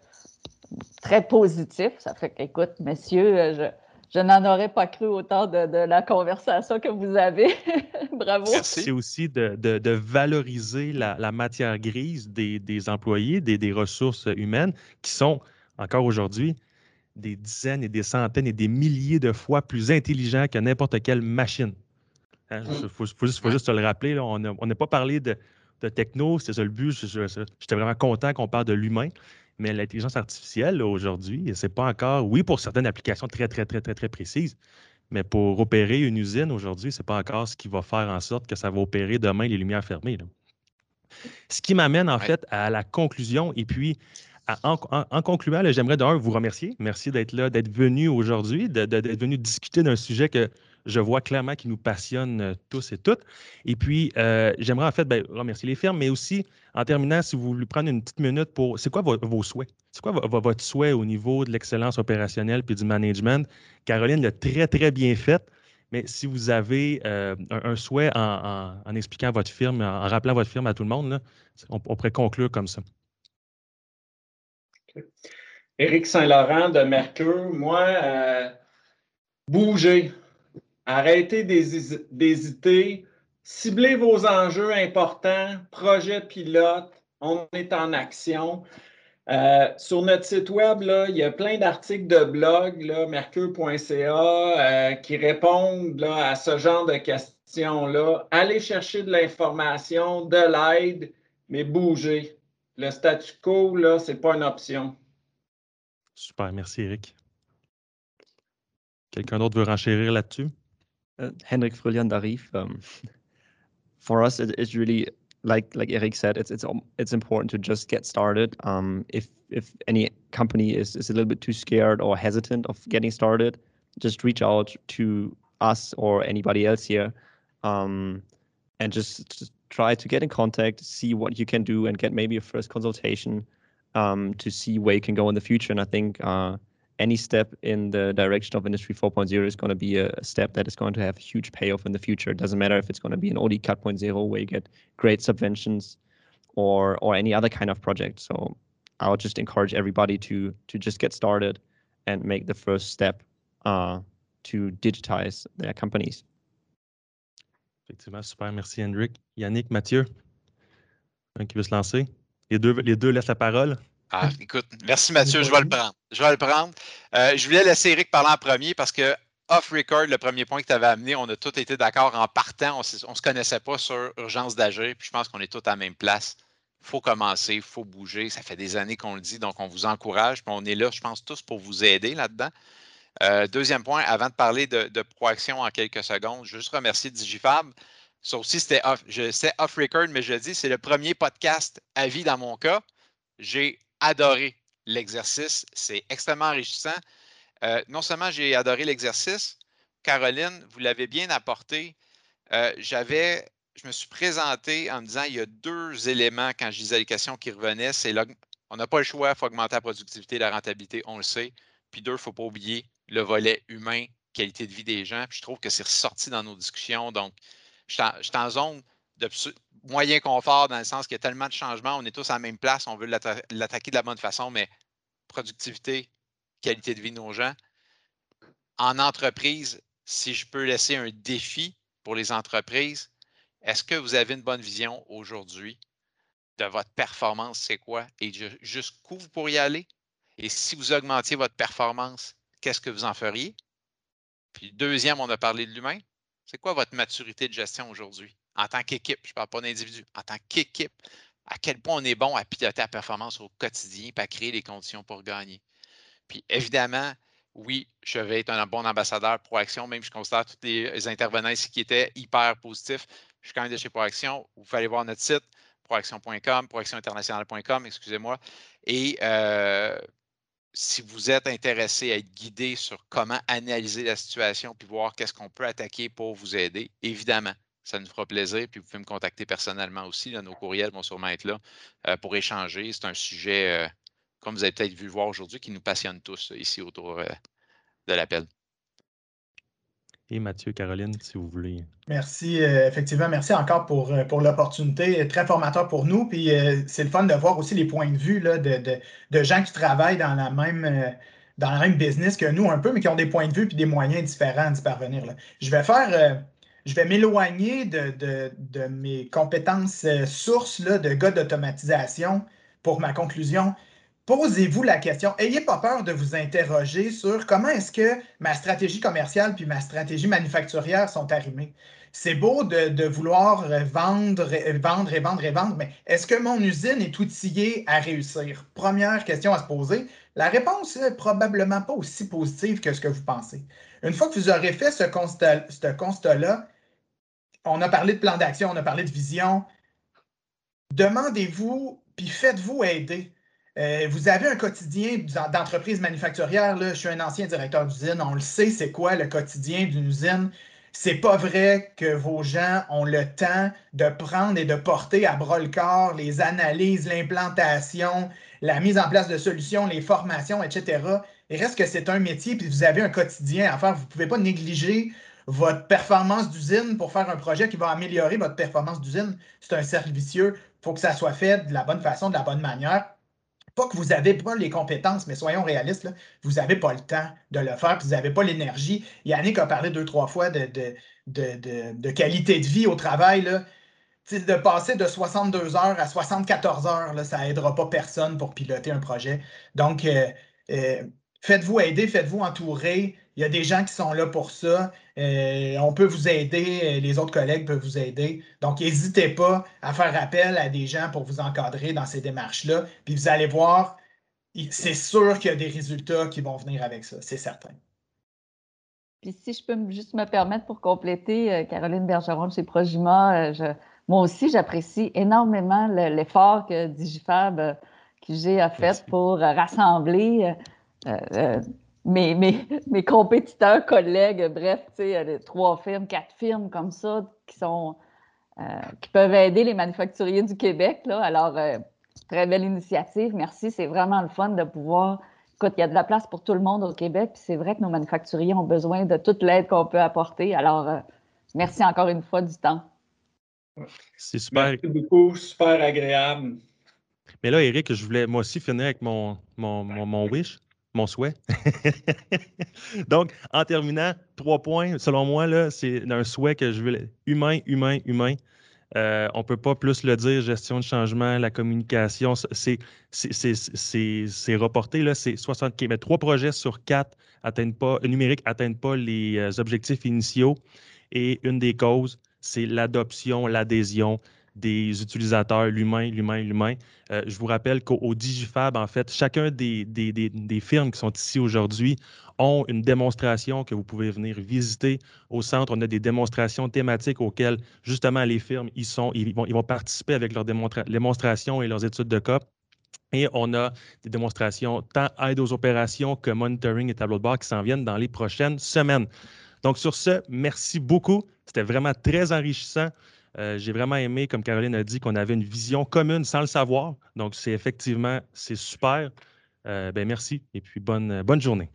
très positif. Ça fait qu'écoute, messieurs, euh, je, n'en aurais pas cru autant de, la conversation que vous avez. [laughs] Bravo. C'est aussi de, valoriser la, matière grise des, employés, des, ressources humaines qui sont encore aujourd'hui des dizaines et des centaines et des milliers de fois plus intelligents que n'importe quelle machine. Il hein, mm. faut, juste, se le rappeler. On n'a pas parlé de, techno, c'est ça le but. J'étais vraiment content qu'on parle de l'humain. Mais l'intelligence artificielle, aujourd'hui, c'est pas encore, oui, pour certaines applications très, très, très, très, très précises, mais pour opérer une usine aujourd'hui, c'est pas encore ce qui va faire en sorte que ça va opérer demain les lumières fermées. Ce qui m'amène en fait à la conclusion et puis en, concluant, j'aimerais d'un vous remercier. Merci d'être là, d'être venu aujourd'hui, d'être venu discuter d'un sujet que je vois clairement qui nous passionne euh, tous et toutes. Et puis, euh, j'aimerais en fait ben, remercier les firmes, mais aussi, en terminant, si vous voulez prendre une petite minute pour. C'est quoi vos, souhaits? C'est quoi votre souhait au niveau de l'excellence opérationnelle puis du management? Caroline l'a très, très bien fait. Mais si vous avez euh, un, souhait en, expliquant votre firme, en, rappelant votre firme à tout le monde, on, pourrait conclure comme ça. Éric Saint-Laurent de Mercure, moi, bouger. Arrêtez d'hésiter. Ciblez vos enjeux importants. Projet pilote. On est en action. Euh, sur notre site web, il y a plein d'articles de blog, mercure.ca, euh, qui répondent à ce genre de questions-là. Allez chercher de l'information, de l'aide, mais bougez. Le statu quo, ce n'est pas une option. Super, merci Eric. Quelqu'un d'autre veut renchérir là-dessus? Uh, Henrik Darif. Um, [laughs] for us, it, it's really like like Eric said, it's it's it's important to just get started. Um, if if any company is is a little bit too scared or hesitant of getting started, just reach out to us or anybody else here, um, and just, just try to get in contact, see what you can do, and get maybe a first consultation um, to see where you can go in the future. And I think uh, any step in the direction of Industry 4.0 is going to be a step that is going to have a huge payoff in the future. It doesn't matter if it's going to be an OD Cut 0.0 where you get great subventions or or any other kind of project. So I'll just encourage everybody to to just get started and make the first step uh, to digitize their companies. Effectivement, super. Merci, Hendrik. Yannick, Mathieu, un qui veut se lancer. Les deux, les deux laissent la parole. Ah, écoute, merci Mathieu, je vais le prendre. Je vais le prendre. Euh, je voulais laisser Eric parler en premier parce que off-record, le premier point que tu avais amené, on a tous été d'accord en partant. On ne se connaissait pas sur urgence d'agir. Puis je pense qu'on est tous à la même place. Il faut commencer, il faut bouger. Ça fait des années qu'on le dit, donc on vous encourage. Puis on est là, je pense, tous pour vous aider là-dedans. Euh, deuxième point, avant de parler de, proaction en quelques secondes, juste remercier Digifab. Ça aussi, c'était off, off-record, mais je dis, c'est le premier podcast à vie dans mon cas. J'ai adoré l'exercice. C'est extrêmement enrichissant. Euh, non seulement j'ai adoré l'exercice, Caroline, vous l'avez bien apporté. Euh, j'avais, je me suis présenté en me disant il y a deux éléments quand je disais les questions qui revenaient. C'est on n'a pas le choix, il faut augmenter la productivité, la rentabilité, on le sait. Puis deux, il ne faut pas oublier le volet humain, qualité de vie des gens. Puis je trouve que c'est ressorti dans nos discussions. Donc, je suis en, zone de moyen confort dans le sens qu'il y a tellement de changements, on est tous à la même place, on veut l'attaquer de la bonne façon, mais productivité, qualité de vie de nos gens. En entreprise, si je peux laisser un défi pour les entreprises, est-ce que vous avez une bonne vision aujourd'hui de votre performance, c'est quoi et jusqu'où vous pourriez aller? Et si vous augmentiez votre performance, qu'est-ce que vous en feriez? Puis deuxième, on a parlé de l'humain. C'est quoi votre maturité de gestion aujourd'hui? En tant qu'équipe, je ne parle pas d'individu, en tant qu'équipe, à quel point on est bon à piloter la performance au quotidien et à créer les conditions pour gagner. Puis évidemment, oui, je vais être un bon ambassadeur pour Action, même je constate tous les intervenants ici qui étaient hyper positifs. Je suis quand même de chez Proaction. Vous pouvez aller voir notre site, proaction.com, proactioninternationale.com, excusez-moi. Et euh, si vous êtes intéressé à être guidé sur comment analyser la situation puis voir qu'est-ce qu'on peut attaquer pour vous aider, évidemment, ça nous fera plaisir. Puis vous pouvez me contacter personnellement aussi. nos courriels vont sûrement être là euh, pour échanger. C'est un sujet, euh, comme vous avez peut-être vu le voir aujourd'hui, qui nous passionne tous ici autour de l'appel et Mathieu, Caroline, si vous voulez. Merci, euh, effectivement, merci encore pour, euh, pour l'opportunité. Très formateur pour nous. Puis euh, c'est le fun de voir aussi les points de vue là, de, de, gens qui travaillent dans la même. dans la même business que nous un peu, mais qui ont des points de vue et des moyens différents d'y parvenir. Là. Je vais faire, je vais m'éloigner de, mes compétences sources là, de gars d'automatisation pour ma conclusion posez-vous la question. Ayez pas peur de vous interroger sur comment est-ce que ma stratégie commerciale puis ma stratégie manufacturière sont arrimées. C'est beau de, vouloir vendre, vendre et vendre et vendre, mais est-ce que mon usine est outillée à réussir? Première question à se poser. La réponse est probablement pas aussi positive que ce que vous pensez. Une fois que vous aurez fait ce constat-là, constat on a parlé de plan d'action, on a parlé de vision. Demandez-vous, puis faites-vous aider. Euh, vous avez un quotidien d'entreprise manufacturière. Là, je suis un ancien directeur d'usine. On le sait, c'est quoi le quotidien d'une usine? C'est pas vrai que vos gens ont le temps de prendre et de porter à bras le corps les analyses, l'implantation, la mise en place de solutions, les formations, etc. Il reste que c'est un métier, puis vous avez un quotidien à faire. Vous ne pouvez pas négliger votre performance d'usine pour faire un projet qui va améliorer votre performance d'usine. C'est un cercle vicieux. Il faut que ça soit fait de la bonne façon, de la bonne manière pas que vous n'avez pas les compétences, mais soyons réalistes, vous n'avez pas le temps de le faire, puis vous n'avez pas l'énergie. Yannick a parlé deux, trois fois de, de, qualité de vie au travail. De passer de 62 heures à 74 heures, ça n'aidera pas personne pour piloter un projet. Donc, euh, euh, faites-vous aider, faites-vous entourer. Il y a des gens qui sont là pour ça. Euh, on peut vous aider, euh, les autres collègues peuvent vous aider. Donc, n'hésitez pas à faire appel à des gens pour vous encadrer dans ces démarches-là. Puis vous allez voir, c'est sûr qu'il y a des résultats qui vont venir avec ça, c'est certain. Puis si je peux juste me permettre pour compléter, euh, Caroline Bergeron de chez Progima, moi aussi, j'apprécie énormément l'effort que Digifab qui a fait pour rassembler mes, [laughs] mes, compétiteurs, collègues, bref, tu sais, trois firmes, quatre firmes comme ça qui sont euh, qui peuvent aider les manufacturiers du Québec. Là. Alors, euh, très belle initiative. Merci. C'est vraiment le fun de pouvoir. Écoute, il y a de la place pour tout le monde au Québec, puis c'est vrai que nos manufacturiers ont besoin de toute l'aide qu'on peut apporter. Alors, euh, merci encore une fois du temps. C'est super. Merci beaucoup, super agréable. Mais là, Eric, je voulais moi aussi finir avec mon, mon, mon wish mon souhait. [laughs] Donc, en terminant, trois points, selon moi, c'est un souhait que je veux. Humain, humain, humain. Euh, on ne peut pas plus le dire, gestion de changement, la communication, c'est reporté. Là, c'est 60 mais trois projets sur quatre atteignent pas, numériques n'atteignent pas les euh, objectifs initiaux. Et une des causes, c'est l'adoption, l'adhésion des utilisateurs, l'humain, l'humain, l'humain. Euh, je vous rappelle qu'au Digifab, en fait, chacun des, des, firmes qui sont ici aujourd'hui ont une démonstration que vous pouvez venir visiter au centre. On a des démonstrations thématiques auxquelles, justement, les firmes, ils, sont, ils, vont, ils vont participer avec leurs démonstrations et leurs études de cas. Et on a des démonstrations tant aide aux opérations que monitoring et tableau de bord qui s'en viennent dans les prochaines semaines. Donc, sur ce, merci beaucoup. C'était vraiment très enrichissant. Euh, j'ai vraiment aimé, comme Caroline a dit, qu'on avait une vision commune sans le savoir. Donc, c'est effectivement, c'est super. Euh, ben, merci et puis bonne, bonne journée.